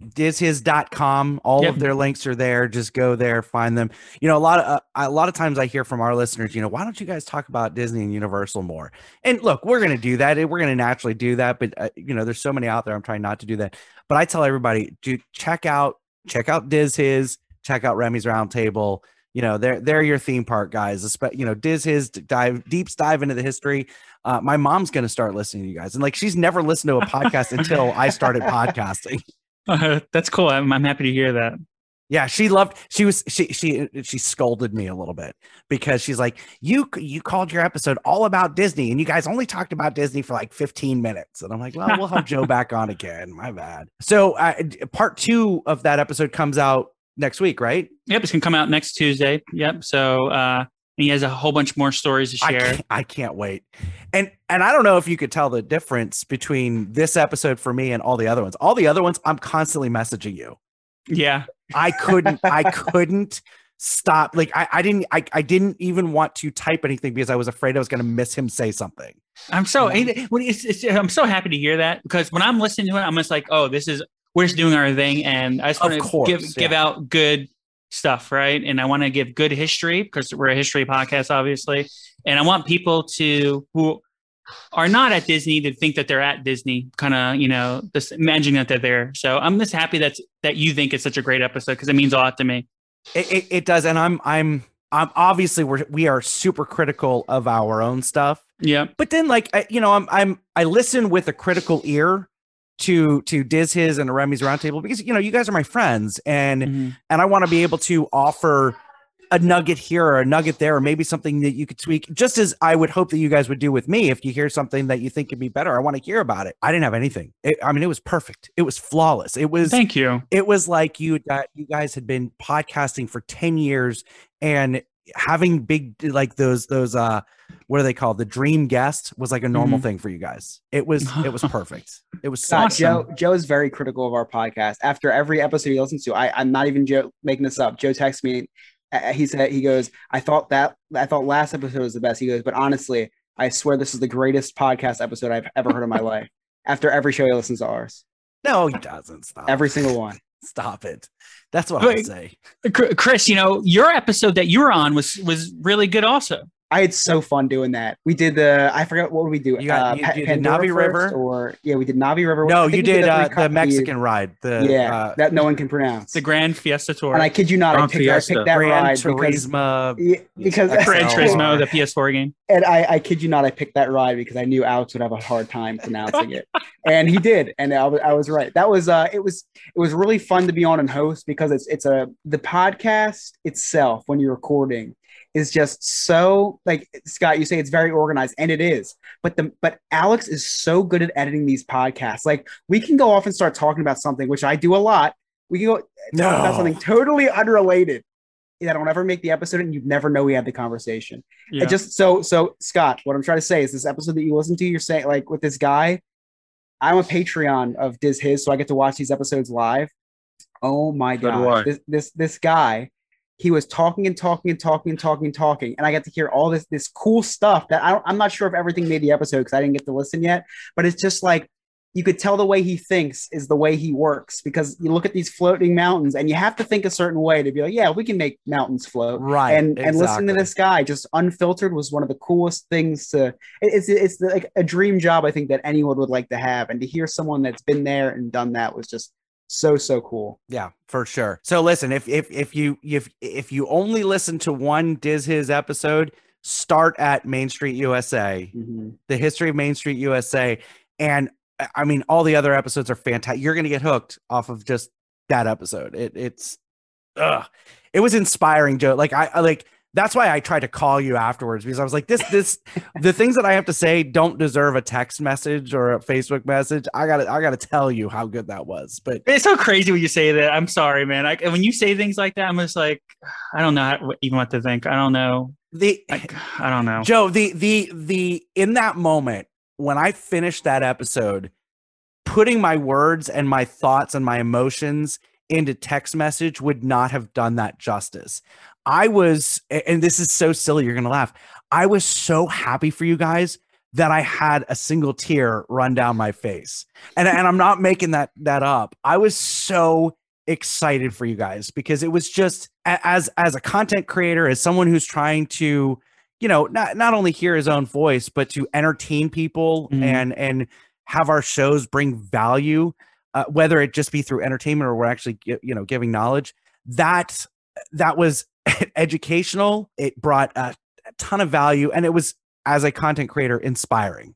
A: dizhis.com all
G: Yep.
A: of their links are there. Just go there find them. You know a lot of uh, a lot of times i hear from our listeners you know why don't you guys talk about disney and universal more? And look we're going to do that. We're going to naturally do that but uh, you know there's so many out there. I'm trying not to do that. But i tell everybody to check out check out diz hiz check out remy's roundtable. You know they're they're your theme park guys. You know diz hiz dive deeps dive into the history. Uh, my mom's going to start listening to you guys. And like she's never listened to a podcast until i started podcasting
G: That's cool. I'm, I'm happy to hear that.
A: yeah, she loved. She was she she she scolded me a little bit because she's like, "You you called your episode all about Disney, and you guys only talked about Disney for like 15 minutes." And I'm like, "Well, we'll have Joe back on again. My bad." So, uh, part two of that episode comes out next week, right?
G: Yep, it's gonna come out next Tuesday. Yep. So uh, he has a whole bunch more stories to
A: I
G: share.
A: can't, I can't wait. And and I don't know if you could tell the difference between this episode for me and all the other ones. All the other ones, I'm constantly messaging you.
G: Yeah.
A: I couldn't I couldn't stop. Like I, I didn't I, I didn't even want to type anything because I was afraid I was gonna miss him say something.
G: I'm so it's, it's, I'm so happy to hear that because when I'm listening to it, I'm just like, oh, this is we're just doing our thing, and I just want to give give out good stuff, right? And I want to give good history because we're a history podcast, obviously. And I want people to who are not at Disney to think that they're at Disney, kind of, you know, just imagining that they're there. So I'm just happy that that you think it's such a great episode because it means a lot to me.
A: It, it, it does, and I'm I'm I'm obviously we're we are super critical of our own stuff.
G: Yeah.
A: But then, like I, you know, I'm I'm I listen with a critical ear to to Diz Hiz and Remy's roundtable because you know you guys are my friends and
G: Mhm.
A: and I want to be able to offer a nugget here or a nugget there or maybe something that you could tweak just as I would hope that you guys would do with me if you hear something that you think could be better. I want to hear about it. I didn't have anything. It, I mean it was perfect. It was flawless. It was
G: Thank you.
A: it was like you got you guys had been podcasting for 10 years and having big like those those uh what are they called the dream guest was like a normal
G: Mhm.
A: thing for you guys it was it was perfect it was so
G: Awesome.
B: Joe Joe is very critical of our podcast. After every episode he listens to, I, I'm not even Joe making this up. Joe texts me. uh, He said he goes, "I thought that I thought last episode was the best." He goes, "But honestly, I swear this is the greatest podcast episode I've ever heard in my life." After every show he listens to ours,
A: no he doesn't stop
B: every single one.
A: stop it that's what i
G: Wait.
A: say
G: Chris, you know, your episode that you were on was was really good also.
B: I had so fun doing that. We did the I forgot what we do.
A: You got- you
B: Pa-
A: did
B: Pandora
A: Navi River?
B: or yeah, we did Navi River.
A: No you
B: we
A: did
B: the
A: uh,
B: three co-
A: the mexican ride the
B: yeah,
A: uh,
B: that no one can pronounce.
G: The Grand Fiesta Tour.
B: and I kid you not, I
H: Grand
B: picked, I picked that
A: Gran
B: ride because
A: Turismo
B: Yeah, because
G: Gran
A: XL.
G: Turismo, the PS4 game.
B: and I, I kid you not, I picked that ride because I knew Alex would have a hard time pronouncing it, and he did, and I was, I was right. That was uh, it was it was really fun to be on and host because it's it's a the podcast itself when you're recording is just so like Scott, you say it's very organized, and it is. But the but Alex is so good at editing these podcasts. Like we can go off and start talking about something, which I do a lot. We can go talk about
A: No.
B: something totally unrelated. That will never make the episode, and you'd never know we had the conversation.
G: Yeah.
B: It just so so Scott, what I'm trying to say is this episode that you listen to, you're saying like with this guy, I'm a Patreon of Diz Hiz, so I get to watch these episodes live. Oh my
H: So
B: god. This this this guy, he was talking and talking and talking and talking and talking, and I got to hear all this this cool stuff that I don't, I'm not sure if everything made the episode because I didn't get to listen yet, but it's just like you could tell the way he thinks is the way he works because you look at these floating mountains and you have to think a certain way to be like, yeah, we can make mountains float.
A: Right
B: and and listening to this guy just unfiltered was one of the coolest things to it's it's like a dream job i think that anyone would like to have. And to hear someone that's been there and done that was just so so cool
A: Yeah, for sure. So listen, if if if you if if you only listen to one Diz Hiz episode, start at Main Street USA,
B: Mhm.
A: the history of Main Street USA, and I- I mean all the other episodes are fantastic. You're gonna get hooked off of just that episode. It it's, ugh, it was inspiring, Joe. Like I, I like that's why I tried to call you afterwards because I was like, this this the things that I have to say don't deserve a text message or a Facebook message. I gotta I gotta tell you how good that was. But
G: It's so crazy when you say that. I'm sorry, man. I, when you say things like that, I'm just like, I don't know how, even what to think. I don't know.
A: the
G: Like, I don't know.
A: Joe, the the the in that moment when I finished that episode, putting my words and my thoughts and my emotions into text message would not have done that justice. I was, and this is so silly, you're gonna laugh. I was so happy for you guys that I had a single tear run down my face. And, and I'm not making that that up. I was so excited for you guys because it was just as as a content creator, as someone who's trying to you know not not only hear his own voice but to entertain people
G: Mhm.
A: and and have our shows bring value uh, whether it just be through entertainment or we're actually you know giving knowledge that that was educational it brought a, a ton of value and it was as a content creator inspiring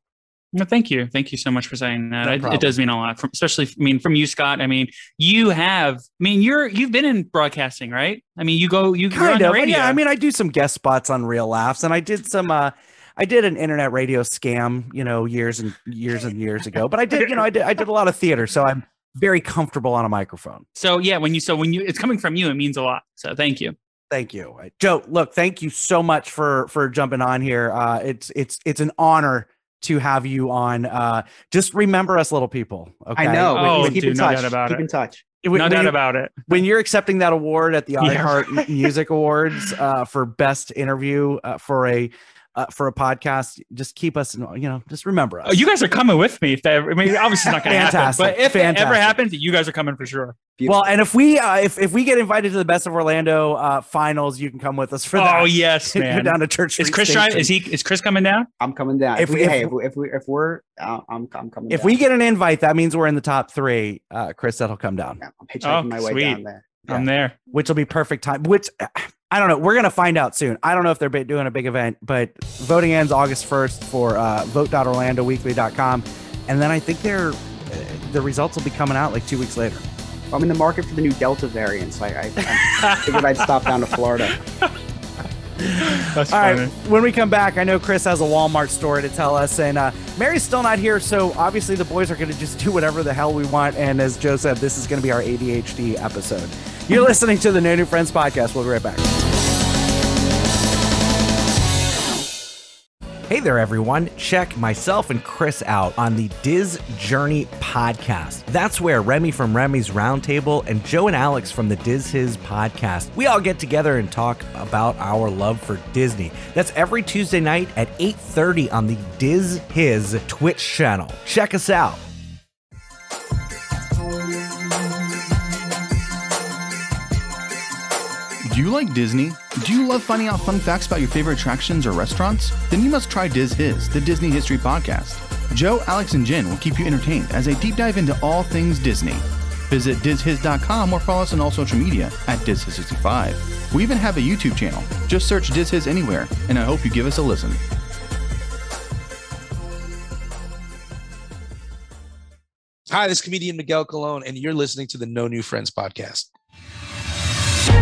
G: No, thank you. Thank you so much for saying that.
A: No
G: It- it does mean a lot, from, especially, I mean, from you, Scott. I mean, you have, I mean, you're, you've been in broadcasting, right? I mean, you go, you,
A: kind
G: the
A: of
G: radio.
A: yeah i mean i do some guest spots on real laughs and i did some uh i did an internet radio scam you know years and years and years ago but i did you know i did i did a lot of theater so i'm very comfortable on a microphone
G: so yeah, when you, so when you, it's coming from you, it means a lot. So thank you.
A: Thank you, Joe. Look, thank you so much for for jumping on here. Uh, it's it's it's an honor to have you on. Uh, just remember us, little people. Okay,
B: i know
G: Oh,
B: but keep
G: dude,
B: in
G: no
B: touch
G: doubt about
B: keep
G: it.
B: in touch
A: When,
G: no
A: when
G: doubt
A: you-
G: about it.
A: when you're accepting that award at the
G: Yeah.
A: iHeart Music Awards uh, for best interview uh, for a uh, for a podcast, just keep us, you know, just remember us.
G: Oh, you guys are coming with me. If that, I mean, obviously it's not going to happen.
A: Fantastic.
G: But if it ever happens, you guys are coming for sure.
A: well, and if we uh, if if we get invited to the Best of Orlando uh, finals, you can come with us for that.
G: Oh yes,
A: Go
G: man.
A: down to Church
G: Is Chris trying?
A: Station.
G: Is he? Is Chris coming down?
B: I'm coming down.
A: If
B: If, we,
A: we-
B: hey,
A: if-
B: if, we, if we if we're, uh, I'm I'm coming.
A: If
B: down.
A: we get an invite, that means we're in the top three. Uh, Chris, that'll come down,
B: Yeah, I'm hitchhiking
G: Oh,
B: my way
G: sweet.
B: down there.
G: I'm there.
A: which will be perfect time. Which I don't know. We're gonna find out soon. I don't know if they're doing a big event, but voting ends August first for uh, vote.orlandoweekly.com, and then I think they're uh, the results will be coming out like two weeks later.
B: I'm in the market for the new Delta variant, so I, I, I figured I'd stop down to Florida.
G: That's
A: All right.
G: funny.
A: When we come back, I know Chris has a Walmart story to tell us, and uh, Mary's still not here, so obviously the boys are going to just do whatever the hell we want. And as Joe said, this is going to be our ADHD episode. You're listening to the No New Friends podcast. We'll be right back. Hey there, everyone. Check myself and Chris out on the Diz Journey podcast. That's where Remy from Remy's Roundtable and Joe and Alex from the Diz Hiz podcast, we all get together and talk about our love for Disney. That's every Tuesday night at 8.30 on the Diz Hiz Twitch channel. Check us out.
I: Do you like Disney? Do you love finding out fun facts about your favorite attractions or restaurants? Then you must try Diz Hiz, the Disney History Podcast. Joe, Alex, and Jen will keep you entertained as they deep dive into all things Disney. Visit DizHiz.com or follow us on all social media at DizHiz65. We even have a YouTube channel. Just search Diz Hiz anywhere, and I hope you give us a listen.
J: Hi, this is comedian Miguel Colon, and you're listening to the No New Friends podcast.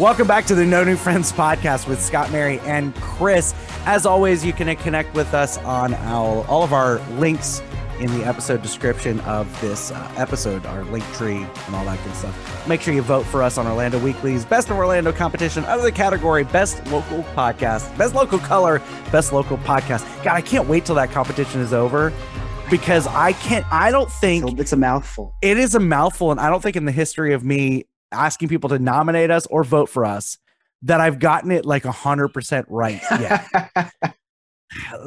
A: Welcome back to the No New Friends podcast with Scott, Mary, and Chris. As always, you can connect with us on our, all of our links in the episode description of this uh, episode, our link tree and all that good stuff. Make sure you vote for us on Orlando Weekly's Best of Orlando competition under the category Best Local Podcast, Best Local Color, Best Local Podcast. God, I can't wait till that competition is over because I can't, I don't think
B: it's a mouthful.
A: it is a mouthful and i don't think in the history of me asking people to nominate us or vote for us that i've gotten it like 100% right yet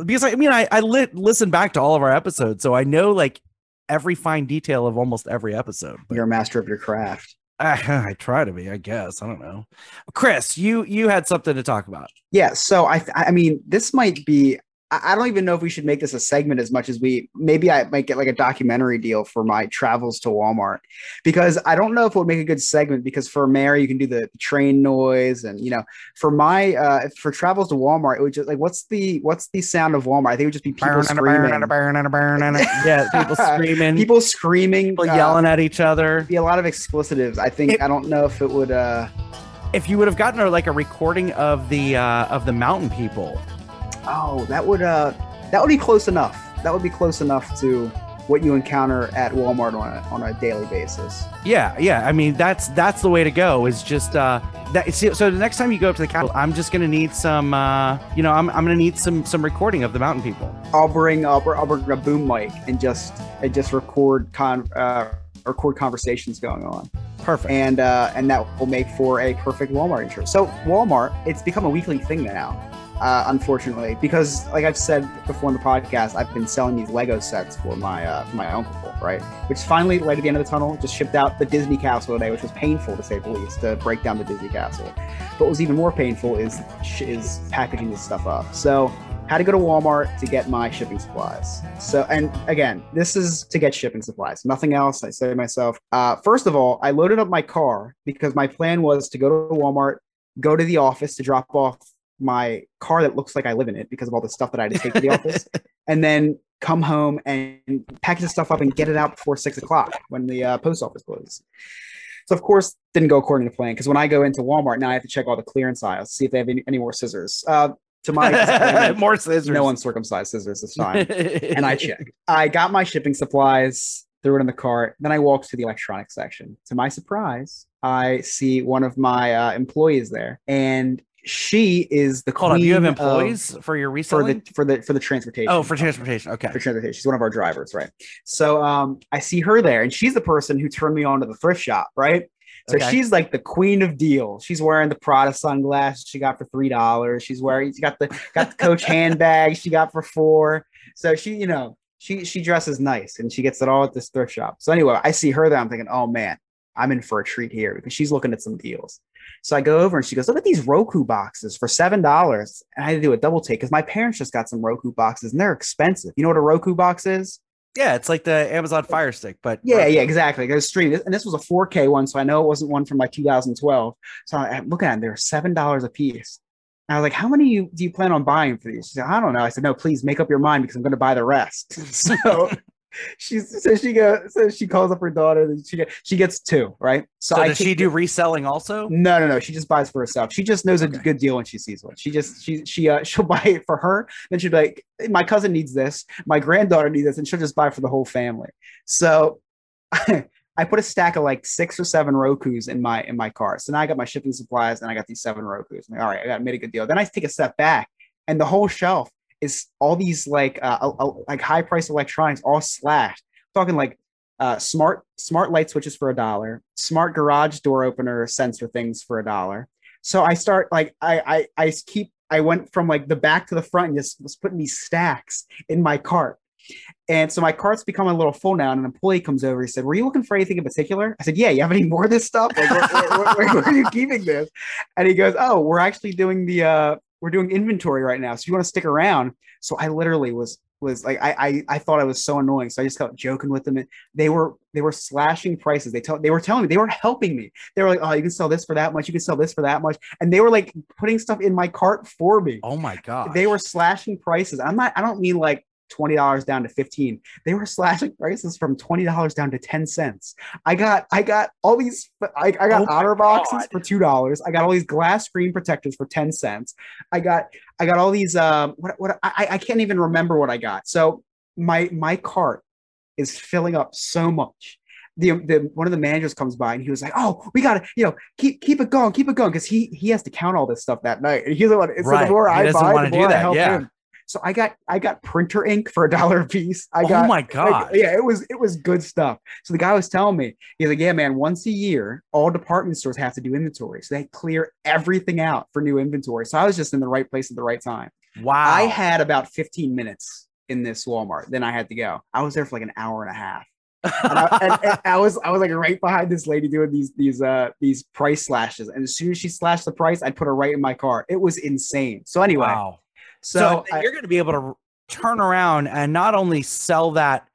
A: because i, mean i, I li- listen back to all of our episodes so i know like every fine detail of almost every episode but
B: You're a master of your craft.
A: I, I try to be i guess i don't know chris you you had something to talk about
B: Yeah. So I, I mean, this might be. I I don't even know if we should make this a segment as much as we. Maybe I might get like a documentary deal for my travels to Walmart, because I don't know if it would make a good segment. Because for Mary, you can do the train noise, and you know, for my uh for travels to Walmart, it would just like what's the what's the sound of Walmart? I think it would just be people screaming,
A: yeah people screaming people,
B: people screaming, uh,
A: yelling at each other
B: Be a lot of explicitives. I think
A: It-
B: I don't know if it would. uh
A: if you would have gotten a, like a recording of the uh of the mountain people
B: Oh, that would uh that would be close enough. That would be close enough to what you encounter at Walmart on a, on a daily basis.
A: Yeah, yeah. I mean, that's that's the way to go. Is just uh, that. So the next time you go up to the Capitol, I'm just gonna need some. Uh, you know, I'm, I'm gonna need some some recording of the mountain people.
B: I'll bring I'll, br- I'll bring a boom mic and just and just record con uh, record conversations going on,
A: Perfect.
B: and uh, and that will make for a perfect Walmart intro. So Walmart, it's become a weekly thing now. Uh, unfortunately, because like I've said before in the podcast, I've been selling these Lego sets for my uh, for my uncle, right? Which finally, light at the end of the tunnel, just shipped out the Disney Castle today, which was painful to say the least to break down the Disney Castle. But what was even more painful is is packaging this stuff up. So had to go to Walmart to get my shipping supplies. So, and again, this is to get shipping supplies, nothing else. I say to myself, uh, first of all, I loaded up my car because my plan was to go to Walmart, go to the office to drop off my car that looks like I live in it because of all the stuff that I had to take to the office, and then come home and package the stuff up and get it out before six o'clock when the uh, post office closes. So of course, didn't go according to plan because when I go into Walmart now, I have to check all the clearance aisles, see if they have any, any more scissors. Uh, to my
A: More scissors.
B: no uncircumcised scissors this time, and I checked. I got my shipping supplies. threw it in the cart. Then I walked to the electronics section. To my surprise, I see one of my uh, employees there, and she is the
A: Hold on, do you have
B: queen of-
A: employees for your
B: for the for the for the transportation.
A: oh, for transportation. Okay.
B: for transportation. She's one of our drivers, right? So um, I see her there, and she's the person who turned me on to the thrift shop, right? So
A: Okay.
B: she's like the queen of deals. She's wearing the Prada sunglasses she got for three dollars. She's wearing she got the got the Coach handbag she got for four. So she, you know, she she dresses nice and she gets it all at this thrift shop. So anyway, I see her there. I'm thinking, oh man, I'm in for a treat here because she's looking at some deals. So I go over and she goes, look at these Roku boxes for seven dollars. And I had to do a double take because my parents just got some Roku boxes and they're expensive. You know what a Roku box is?
A: Yeah, it's like the Amazon Fire Stick, but
B: Yeah, yeah, exactly. There's stream, and this was a 4K one, so I know it wasn't one from like 2012. So I- I'm looking at it, they're seven dollars a piece. And I was like, "How many you, do you plan on buying for these?" She said, "I don't know." I said, "No, please make up your mind because I'm going to buy the rest." so she's so she goes, so she calls up her daughter, and she get, she gets two, right?
A: So,
B: I
A: does she do reselling also?
B: no, no, no. She just buys for herself. She just knows a good deal when she sees one. She just she she uh she'll buy it for her. Then she'll be like, my cousin needs this, my granddaughter needs this, and she'll just buy for the whole family. So I put a stack of like six or seven Roku's in my in my car. So now I got my shipping supplies and I got these seven Roku's. I'm like, all right, I got made a good deal. Then I take a step back, and the whole shelf is all these like uh, uh, uh, like high price electronics all slashed. talking like uh, smart smart light switches for a dollar, smart garage door opener sensor things for a dollar. So I start like I I I keep I went from like the back to the front and just was putting these stacks in my cart. And so my cart's becoming a little full now. And an employee comes over. He said, "Were you looking for anything in particular?" I said, "Yeah. You have any more of this stuff? Like, where- where- where- where are you keeping this?" And he goes, "Oh, we're actually doing the uh, we're doing inventory right now. So you want to stick around?" So I literally was was like I, I I thought I was so annoying. So I just kept joking with them. And they were they were slashing prices. They tell they were telling me they were helping me. They were like, "Oh, you can sell this for that much. You can sell this for that much." And they were like putting stuff in my cart for me.
A: Oh my god.
B: They were slashing prices. I'm not. I don't mean like twenty dollars down to fifteen. They were slashing prices from twenty dollars down to ten cents. I got. I got all these. I, I got
A: Oh
B: otter boxes
A: God.
B: for two dollars. I got all these glass screen protectors for ten cents. I got. I got all these. Um. What? What? I. I can't even remember what I got. So my my cart is filling up so much. The, the one of the managers comes by and he was like, "Oh, we got to, you know, keep keep it going, keep it going," because he he has to count all this stuff that night, and he's the one. So
A: Right.
B: the more
A: He
B: I buy, the more I
A: that,
B: help
A: yeah.
B: him. So I got I got printer ink for a dollar a piece. I
A: Oh
B: got
A: my
B: like,
A: God.
B: yeah, it was it was good stuff. So the guy was telling me, he's like, yeah, man, once a year, all department stores have to do inventory, so they clear everything out for new inventory. So I was just in the right place at the right time.
A: wow.
B: I had about 15 minutes in this Walmart. Then I had to go. I was there for like an hour and a half. And I, and- and I was I was like right behind this lady doing these these uh these price slashes. And as soon as she slashed the price, I'd put her right in my car. It was insane. So anyway,
A: wow.
B: So,
A: So,
B: I-
A: you're going to be able to turn around and not only sell that,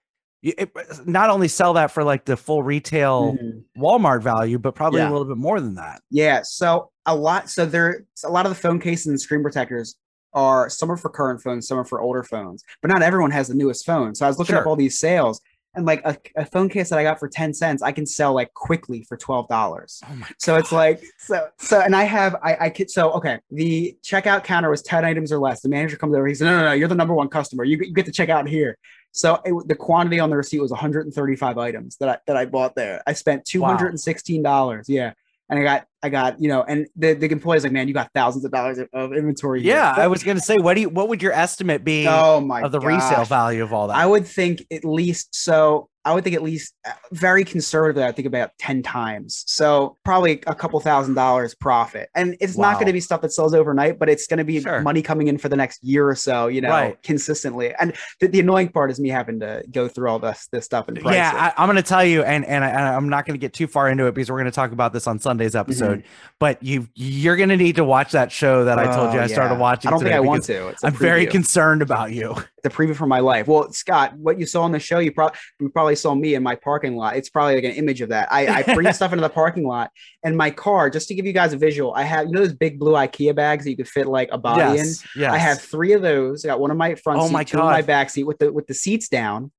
A: it, not only sell that for like the full retail
B: Mhm.
A: Walmart value, but probably
B: Yeah.
A: a little bit more than that.
B: Yeah, so a lot. So there, a lot of the phone cases and screen protectors are some are for current phones, some are for older phones, but not everyone has the newest phone. So I was looking up all these sales, and like a, a phone case that I got for ten cents, I can sell like quickly for twelve dollars.
A: Oh my
B: So it's like so so, and I have I I could so okay. The checkout counter was ten items or less. The manager comes over. He said, "No, no, no, you're the number one customer. You, get- you get to check out here." So it, the quantity on the receipt was 135 items that I that I bought there. I spent two hundred and sixteen dollars. Yeah, and I got I got you know, and the the employee's like, "Man, you got thousands of dollars of, of inventory." here."
A: Yeah, I was going to say, what do you, what would your estimate be
B: Oh my
A: of the resale value of all that?
B: I would think at least so. I would think at least uh, very conservatively. I think about ten times. So probably a couple thousand dollars profit, and it's not going to be stuff that sells overnight, but it's going to be
A: Sure.
B: money coming in for the next year or so. You know,
A: Right.
B: consistently. And the, the annoying part is me having to go through all this this stuff and price it.
A: yeah, I, I'm going to tell you, and and, I, and I'm not going to get too far into it because we're going to talk about this on Sunday's episode. But you you're going to need to watch that show that I told you.
B: Oh,
A: I started watching.
B: I don't think I want to.
A: I'm very concerned about you.
B: It's a preview for my life. Well, Scott, what you saw on the show, you probably you probably saw me in my parking lot. It's probably like an image of that. I, I bring stuff into the parking lot, and my car. Just to give you guys a visual, I have you know those big blue IKEA bags that you could fit like a body
A: yes,
B: in.
A: yes.
B: I have three of those. I got one in my front
A: Oh
B: seat,
A: my
B: two in my back seat with the with the seats down.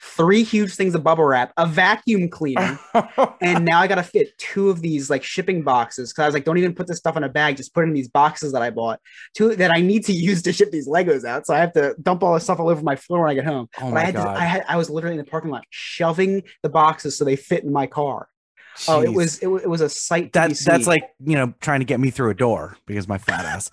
B: Three huge things of bubble wrap, a vacuum cleaner, and now I gotta fit two of these like shipping boxes because I was like, don't even put this stuff in a bag, just put it in these boxes that I bought, two that I need to use to ship these Legos out. So I have to dump all this stuff all over my floor when I get home.
A: Oh
B: but I had to, I had I was literally in the parking lot shoving the boxes so they fit in my car. Oh, it was it, it was a sight. To
A: that that's like you know trying to get me through a door because my fat ass.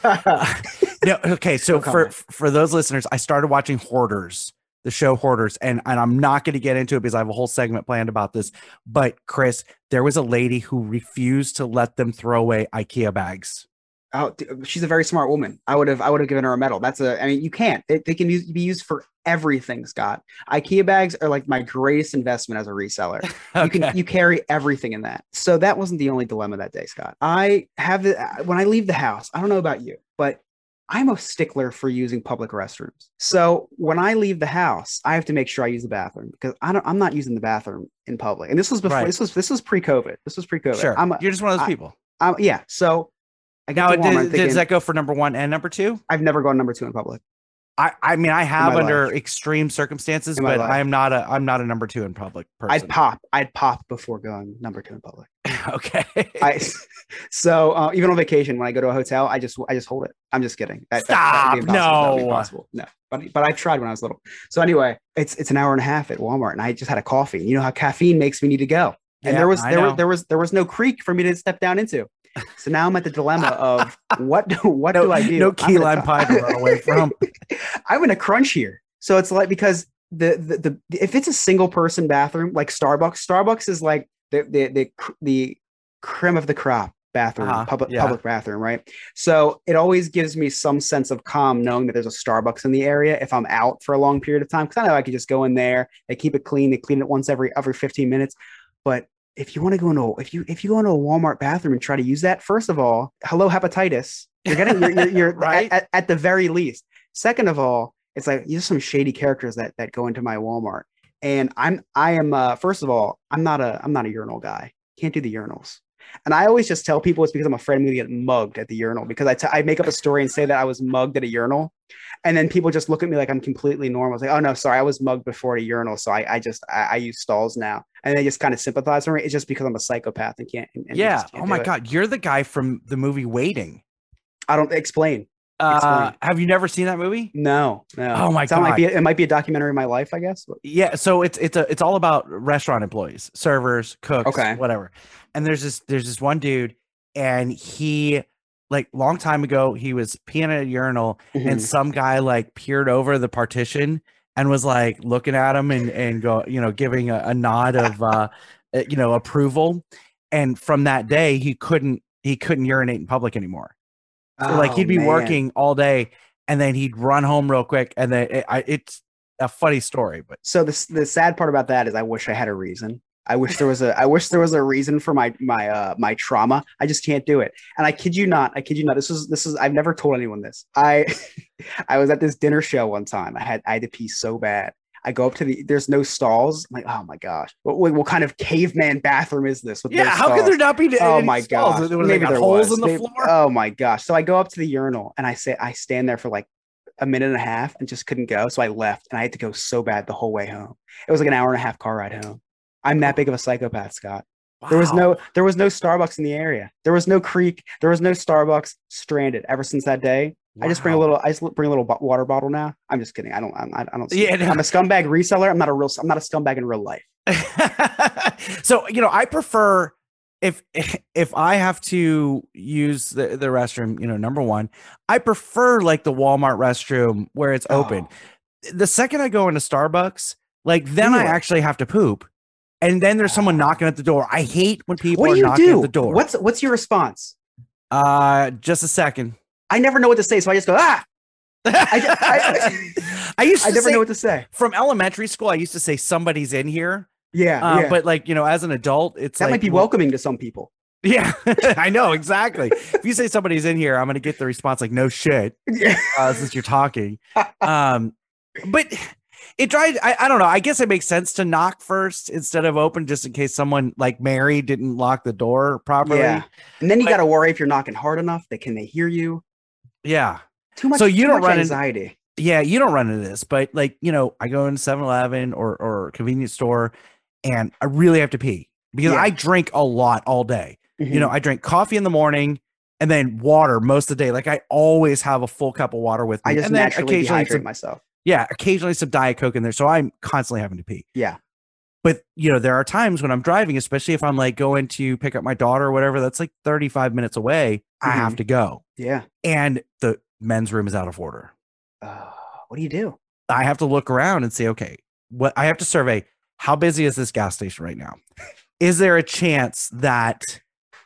A: no, okay. So
B: No
A: for for those listeners, I started watching Hoarders, the show Hoarders, and and I'm not going to get into it because I have a whole segment planned about this. But Chris, there was a lady who refused to let them throw away IKEA bags.
B: Oh, she's a very smart woman. I would have, I would have given her a medal. That's a. I mean, you can't. They, they can use, be used for everything, Scott. IKEA bags are like my greatest investment as a reseller. You can, you carry everything in that. So that wasn't the only dilemma that day, Scott. I have the uh, when I leave the house. I don't know about you, but I'm a stickler for using public restrooms. So when I leave the house, I have to make sure I use the bathroom because I don't. I'm not using the bathroom in public. And this was before.
A: Right.
B: This was this was pre-COVID. This was pre-COVID.
A: Sure,
B: I'm a,
A: you're just one of those
B: I-
A: people.
B: I'm, yeah. So I get
A: Now, does,
B: thinking,
A: does that go for number one and number two?
B: I've never gone number two in public.
A: I, I mean, I have under
B: life.
A: extreme circumstances,
B: In
A: but
B: life.
A: I am not a I'm not a number two in public person.
B: I'd pop. I'd pop before going number two in public.
A: okay.
B: I so uh, even on vacation when I go to a hotel, I just I just hold it. I'm just kidding. That, that- that would be
A: Stop.
B: That
A: no.
B: impossible. No, but but I tried when I was little. So anyway, it's it's an hour and a half at Walmart, and I just had a coffee. You know how caffeine makes me need to go, and
A: Yeah,
B: there was there was there was there was no creek for me to step down into. So now I'm at the dilemma of what do what
A: no,
B: do I do?
A: no
B: I'm
A: key lime pie to run away from.
B: I'm in a crunch here. So it's like because the, the the if it's a single person bathroom like Starbucks, Starbucks is like the the the, the creme of the crop bathroom,
A: Uh-huh,
B: public
A: yeah.
B: public bathroom, right? So it always gives me some sense of calm knowing that there's a Starbucks in the area if I'm out for a long period of time. Because I know I could just go in there, they keep it clean, they clean it once every every 15 minutes. But if you want to go into if you if you go into a Walmart bathroom and try to use that, first of all, hello hepatitis. You're getting you're, you're, you're
A: Right.
B: at, at, the very least. Second of all, it's like there's some shady characters that that go into my Walmart. And I'm I am uh first of all, I'm not a I'm not a urinal guy. Can't do the urinals. And I always just tell people it's because I'm afraid I'm gonna get mugged at the urinal because I t- I make up a story and say that I was mugged at a urinal. And then people just look at me like I'm completely normal. It's like, oh no, sorry, I was mugged before at a urinal. So I, I just I, I use stalls now. And they just kind of sympathize with me. It's just because I'm a psychopath and can't and, and
A: yeah.
B: can't
A: Oh my
B: it.
A: god, you're the guy from the movie Waiting.
B: I don't explain.
A: Uh, have you never seen that movie?
B: No, no.
A: Oh my
B: So It might
A: God.
B: be it might be a documentary of my life, I guess.
A: Yeah, so it's it's a it's all about restaurant employees, servers, cooks,
B: Okay.
A: whatever. And there's this there's this one dude, and he like long time ago he was peeing at a urinal, and
B: Mhm.
A: some guy like peered over the partition and was like looking at him and and go you know giving a, a nod of uh uh, you know approval. And from that day, he couldn't he couldn't urinate in public anymore. So like
B: Oh,
A: he'd be
B: man.
A: working all day, and then he'd run home real quick, and then it, I, it's a funny story, but
B: So the the sad part about that is I wish I had a reason. I wish there was a I wish there was a reason for my my uh my trauma. I just can't do it. And I kid you not, I kid you not. This is this is I've never told anyone this. I I was at this dinner show one time. I had I had to pee so bad. I go up to the there's no stalls. I'm like, oh my gosh. What, what, what kind of caveman bathroom is this? With no
A: yeah, how could there not be?
B: Oh my gosh. Maybe there
A: holes
B: was.
A: in the
B: Maybe-
A: floor.
B: Oh my gosh. So I go up to the urinal and I say I stand there for like a minute and a half and just couldn't go. So I left and I had to go so bad the whole way home. It was like an hour and a half car ride home. I'm that big of a psychopath, Scott. There was no there was no Starbucks in the area. There was no creek. There was no Starbucks. Stranded ever since that day. I just bring a little. I just bring a little water bottle now. I'm just kidding. I don't. I'm, I I don't.
A: Yeah, no.
B: I'm a scumbag reseller. I'm not a real. I'm not a scumbag in real life.
A: so you know, I prefer if if I have to use the the restroom. You know, number one, I prefer like the Walmart restroom where it's open.
B: Oh.
A: The second I go into Starbucks, like then I actually have to poop. And then there's someone knocking at the door. I hate when people
B: What
A: are
B: do you
A: knocking
B: do?
A: at the door.
B: What's What's your response?
A: uh just a second.
B: I never know what to say, so I just go ah. I, I,
A: I used to
B: I never
A: say,
B: know what to say.
A: from elementary school. I used to say somebody's in here,
B: Yeah,
A: uh,
B: yeah.
A: but like you know, as an adult, it's
B: that
A: like
B: might be
A: well,
B: welcoming to some people.
A: Yeah, I know exactly. if you say somebody's in here, I'm gonna get the response like "No shit,"
B: Yeah.
A: uh, since you're talking. Um, but it tried. I, I don't know. I guess it makes sense to knock first instead of open, just in case someone like Mary didn't lock the door properly.
B: Yeah. And then you got to worry if you're knocking hard enough. That can they hear you?
A: Yeah.
B: Too much.
A: So you don't run in-
B: anxiety.
A: yeah, you don't run into this, but like, you know, I go into 7 Eleven or, or convenience store and I really have to pee because
B: Yeah.
A: I drink a lot all day. You
B: Mhm.
A: know, I drink coffee in the morning and then water most of the day. Like, I always have a full cup of water with me.
B: I just
A: and
B: naturally dehydrate
A: some,
B: myself.
A: Yeah, occasionally some Diet Coke in there. So I'm constantly having to pee.
B: Yeah.
A: But, you know, there are times when I'm driving, especially if I'm like going to pick up my daughter or whatever, that's like 35 minutes away. I have
B: Mhm.
A: to go.
B: Yeah.
A: And the men's room is out of order.
B: Uh, what do you do?
A: I have to look around and say, okay, what I have to survey how busy is this gas station right now? Is there a chance that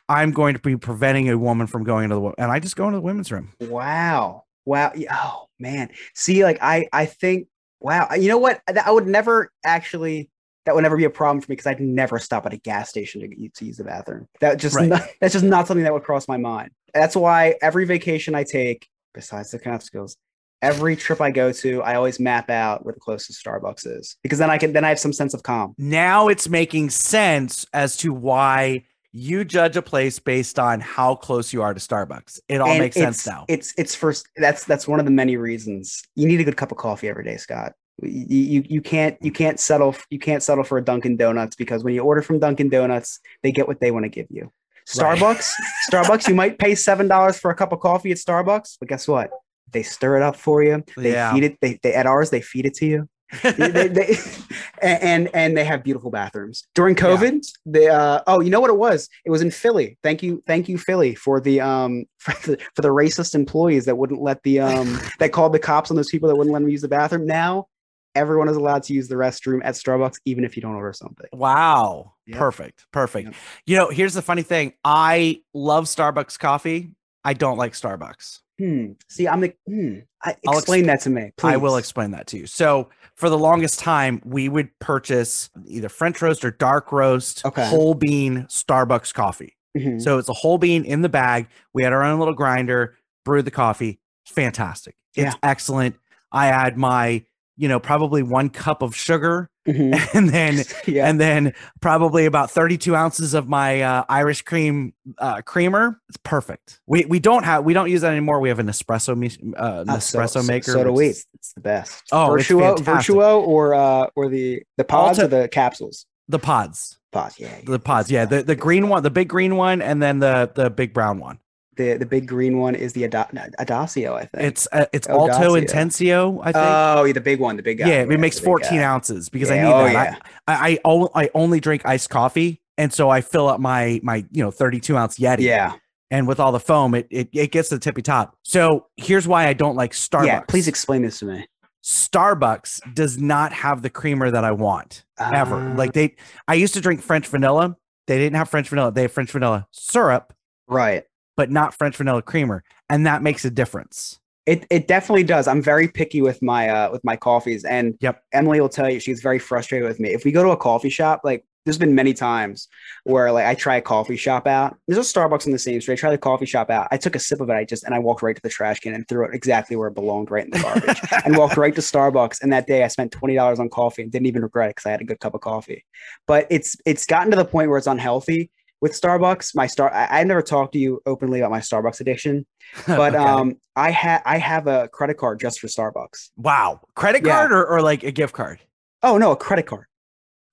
A: I'm going to be preventing a woman from going into the and I just go into the women's room?
B: Wow. Wow. Oh man. See, like I, I think, wow. You know what? That- I would never actually. That would never be a problem for me because I'd never stop at a gas station to, to use the bathroom. That just
A: Right.
B: not, that's just not something that would cross my mind. That's why every vacation I take, besides the Catskills, every trip I go to, I always map out where the closest Starbucks is because then I can then I have some sense of calm.
A: Now it's making sense as to why you judge a place based on how close you are to Starbucks. It all
B: And
A: makes sense now.
B: It's it's first. That's that's one of the many reasons you need a good cup of coffee every day, Scott. You, you you can't you can't settle you can't settle for a Dunkin' Donuts because when you order from Dunkin' Donuts, they get what they want to give you.
A: Right.
B: Starbucks, Starbucks, you might pay seven dollars for a cup of coffee at Starbucks, but guess what? They stir it up for you. They
A: Yeah.
B: feed it. They, they at ours they feed it to you. They- they- and and they have beautiful bathrooms during
A: Yeah.
B: covid they uh oh you know what it was it was in philly thank you thank you philly for the um for the, for the racist employees that wouldn't let the um that called the cops on those people that wouldn't let them use the bathroom now everyone is allowed to use the restroom at starbucks even if you don't order something
A: Wow.
B: Yep.
A: Perfect. Perfect.
B: Yep.
A: You know, here's the funny thing. I love Starbucks coffee. I don't like Starbucks.
B: Hmm see i'm the hmm I,
A: I'll
B: explain that to me please
A: I will explain that to you. So, for the longest time, we would purchase either French roast or dark roast,
B: Okay.
A: whole bean Starbucks coffee.
B: Mhm.
A: So, it's a whole bean in the bag. We had our own little grinder, brewed the coffee. Fantastic. It's
B: Yeah.
A: excellent. I add my, you know, probably one cup of sugar
B: Mhm.
A: and then
B: yeah
A: and then probably about 32 ounces of my uh, Irish cream uh, creamer. It's perfect. We we don't have we don't use that anymore. We have an espresso uh, an
B: Uh, so-
A: espresso
B: so-
A: maker.
B: so do we
A: is
B: it's the best
A: Oh, Vertuo
B: Vertuo or uh or the the pods
A: Alta-
B: or the capsules
A: The pods,
B: pods yeah, yeah.
A: the pods. Yeah, the, the green one, the big green one, and then the the big brown one.
B: The the big green one is the Ada- Adacio, I think.
A: It's uh, it's Alto. Intensio. I think.
B: oh, yeah, the big one, the big guy.
A: yeah, it makes 14
B: guy.
A: ounces because I need
B: oh,
A: that.
B: yeah.
A: I, I, I, o- I only drink iced coffee, and so I fill up my my you know 32 ounce Yeti.
B: Yeah,
A: and with all the foam, it, it it gets to the tippy top. So here's why I don't like Starbucks.
B: yeah. Please explain this to me.
A: Starbucks does not have the creamer that I want ever.
B: Ah.
A: Like they, I used to drink French vanilla. They didn't have French vanilla. They have French vanilla syrup,
B: Right.
A: But not French vanilla creamer, and that makes a difference.
B: It it definitely does. I'm very picky with my uh with my coffees, and
A: Yep.
B: Emily will tell you she's very frustrated with me. If we go to a coffee shop, like there's been many times where like I try a coffee shop out. There's a Starbucks on the same street. I try the coffee shop out. I took a sip of it. I just and I walked right to the trash can and threw it exactly where it belonged, right in the garbage. and walked right to Starbucks. And that day I spent twenty dollars on coffee and didn't even regret it because I had a good cup of coffee. But it's it's gotten to the point where it's unhealthy with Starbucks. My star I, I never talked to you openly about my Starbucks addiction, but
A: Okay.
B: um I had I have a credit card just for Starbucks.
A: wow, credit
B: Yeah.
A: card or, or like a gift card?
B: Oh no, a credit card.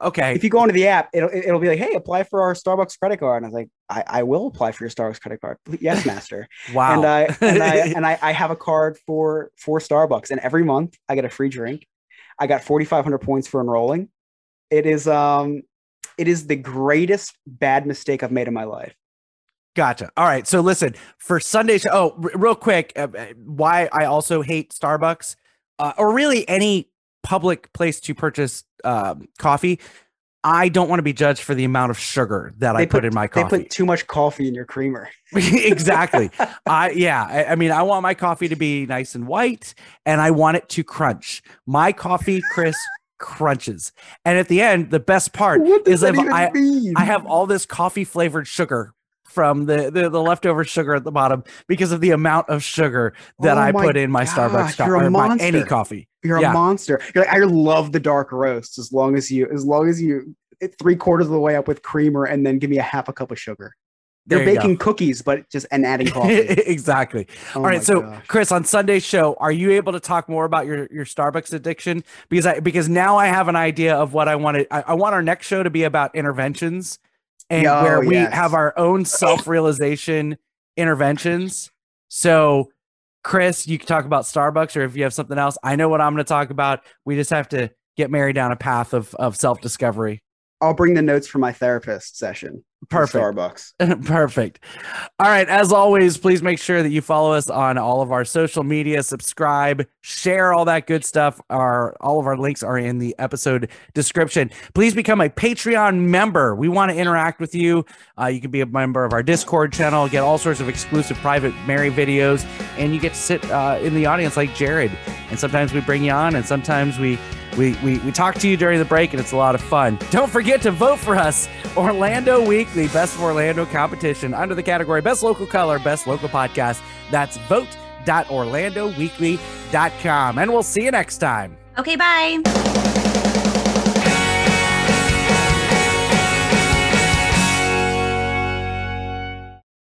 A: Okay,
B: If you go into the app, it'll it'll be like, hey, apply for our Starbucks credit card. And I was like, I, I will apply for your Starbucks credit card. Yes, master.
A: wow.
B: And I and I and I, I have a card for for Starbucks, and every month I get a free drink. I got forty five hundred points for enrolling. It is um, it is the greatest bad mistake I've made in my life.
A: Gotcha. All right. So listen for Sunday. show- Oh, r- real quick, uh, uh, why I also hate Starbucks, uh, or really any public place to purchase um, coffee. I don't want to be judged for the amount of sugar that I put, in my coffee.
B: They put too much coffee in your creamer.
A: exactly. I yeah. I, I mean, I want my coffee to be nice and white, and I want it to crunch. My coffee, Chris, crunches. And at the end, the best part is if I
B: mean?
A: I have all this coffee flavored sugar from the, the the leftover sugar at the bottom because of the amount of sugar that
B: Oh
A: I put in my Starbucks
B: gosh,
A: co-
B: you're a
A: or my any coffee.
B: You're
A: Yeah.
B: a monster. You're like, I love the dark roast as long as you as long as you three quarters of the way up with creamer and then give me a half a cup of sugar. They're
A: you go.
B: baking cookies, but just and adding coffee.
A: exactly.
B: Oh
A: All right, so
B: gosh.
A: Chris, on Sunday's show, are you able to talk more about your your Starbucks addiction? Because I because now I have an idea of what I wanted. I, I want our next show to be about interventions, and
B: Oh,
A: where we
B: yes.
A: have our own self realization interventions. So, Chris, you can talk about Starbucks, or if you have something else, I know what I'm going to talk about. We just have to get married down a path of of self discovery.
B: I'll bring the notes for my therapist session.
A: Perfect.
B: Starbucks.
A: Perfect. All right. As always, please make sure that you follow us on all of our social media, subscribe, share all that good stuff. Our all of our links are in the episode description. Please become a Patreon member. We want to interact with you. Uh, you can be a member of our Discord channel, get all sorts of exclusive private Mary videos, and you get to sit uh, in the audience like Jared. And sometimes we bring you on, and sometimes we we, we we talk to you during the break and it's a lot of fun. Don't forget to vote for us, Orlando Weekly, Best of Orlando competition under the category Best Local Color, Best Local Podcast. That's vote.orlandoweekly.com. And we'll see you next time.
K: Okay, bye.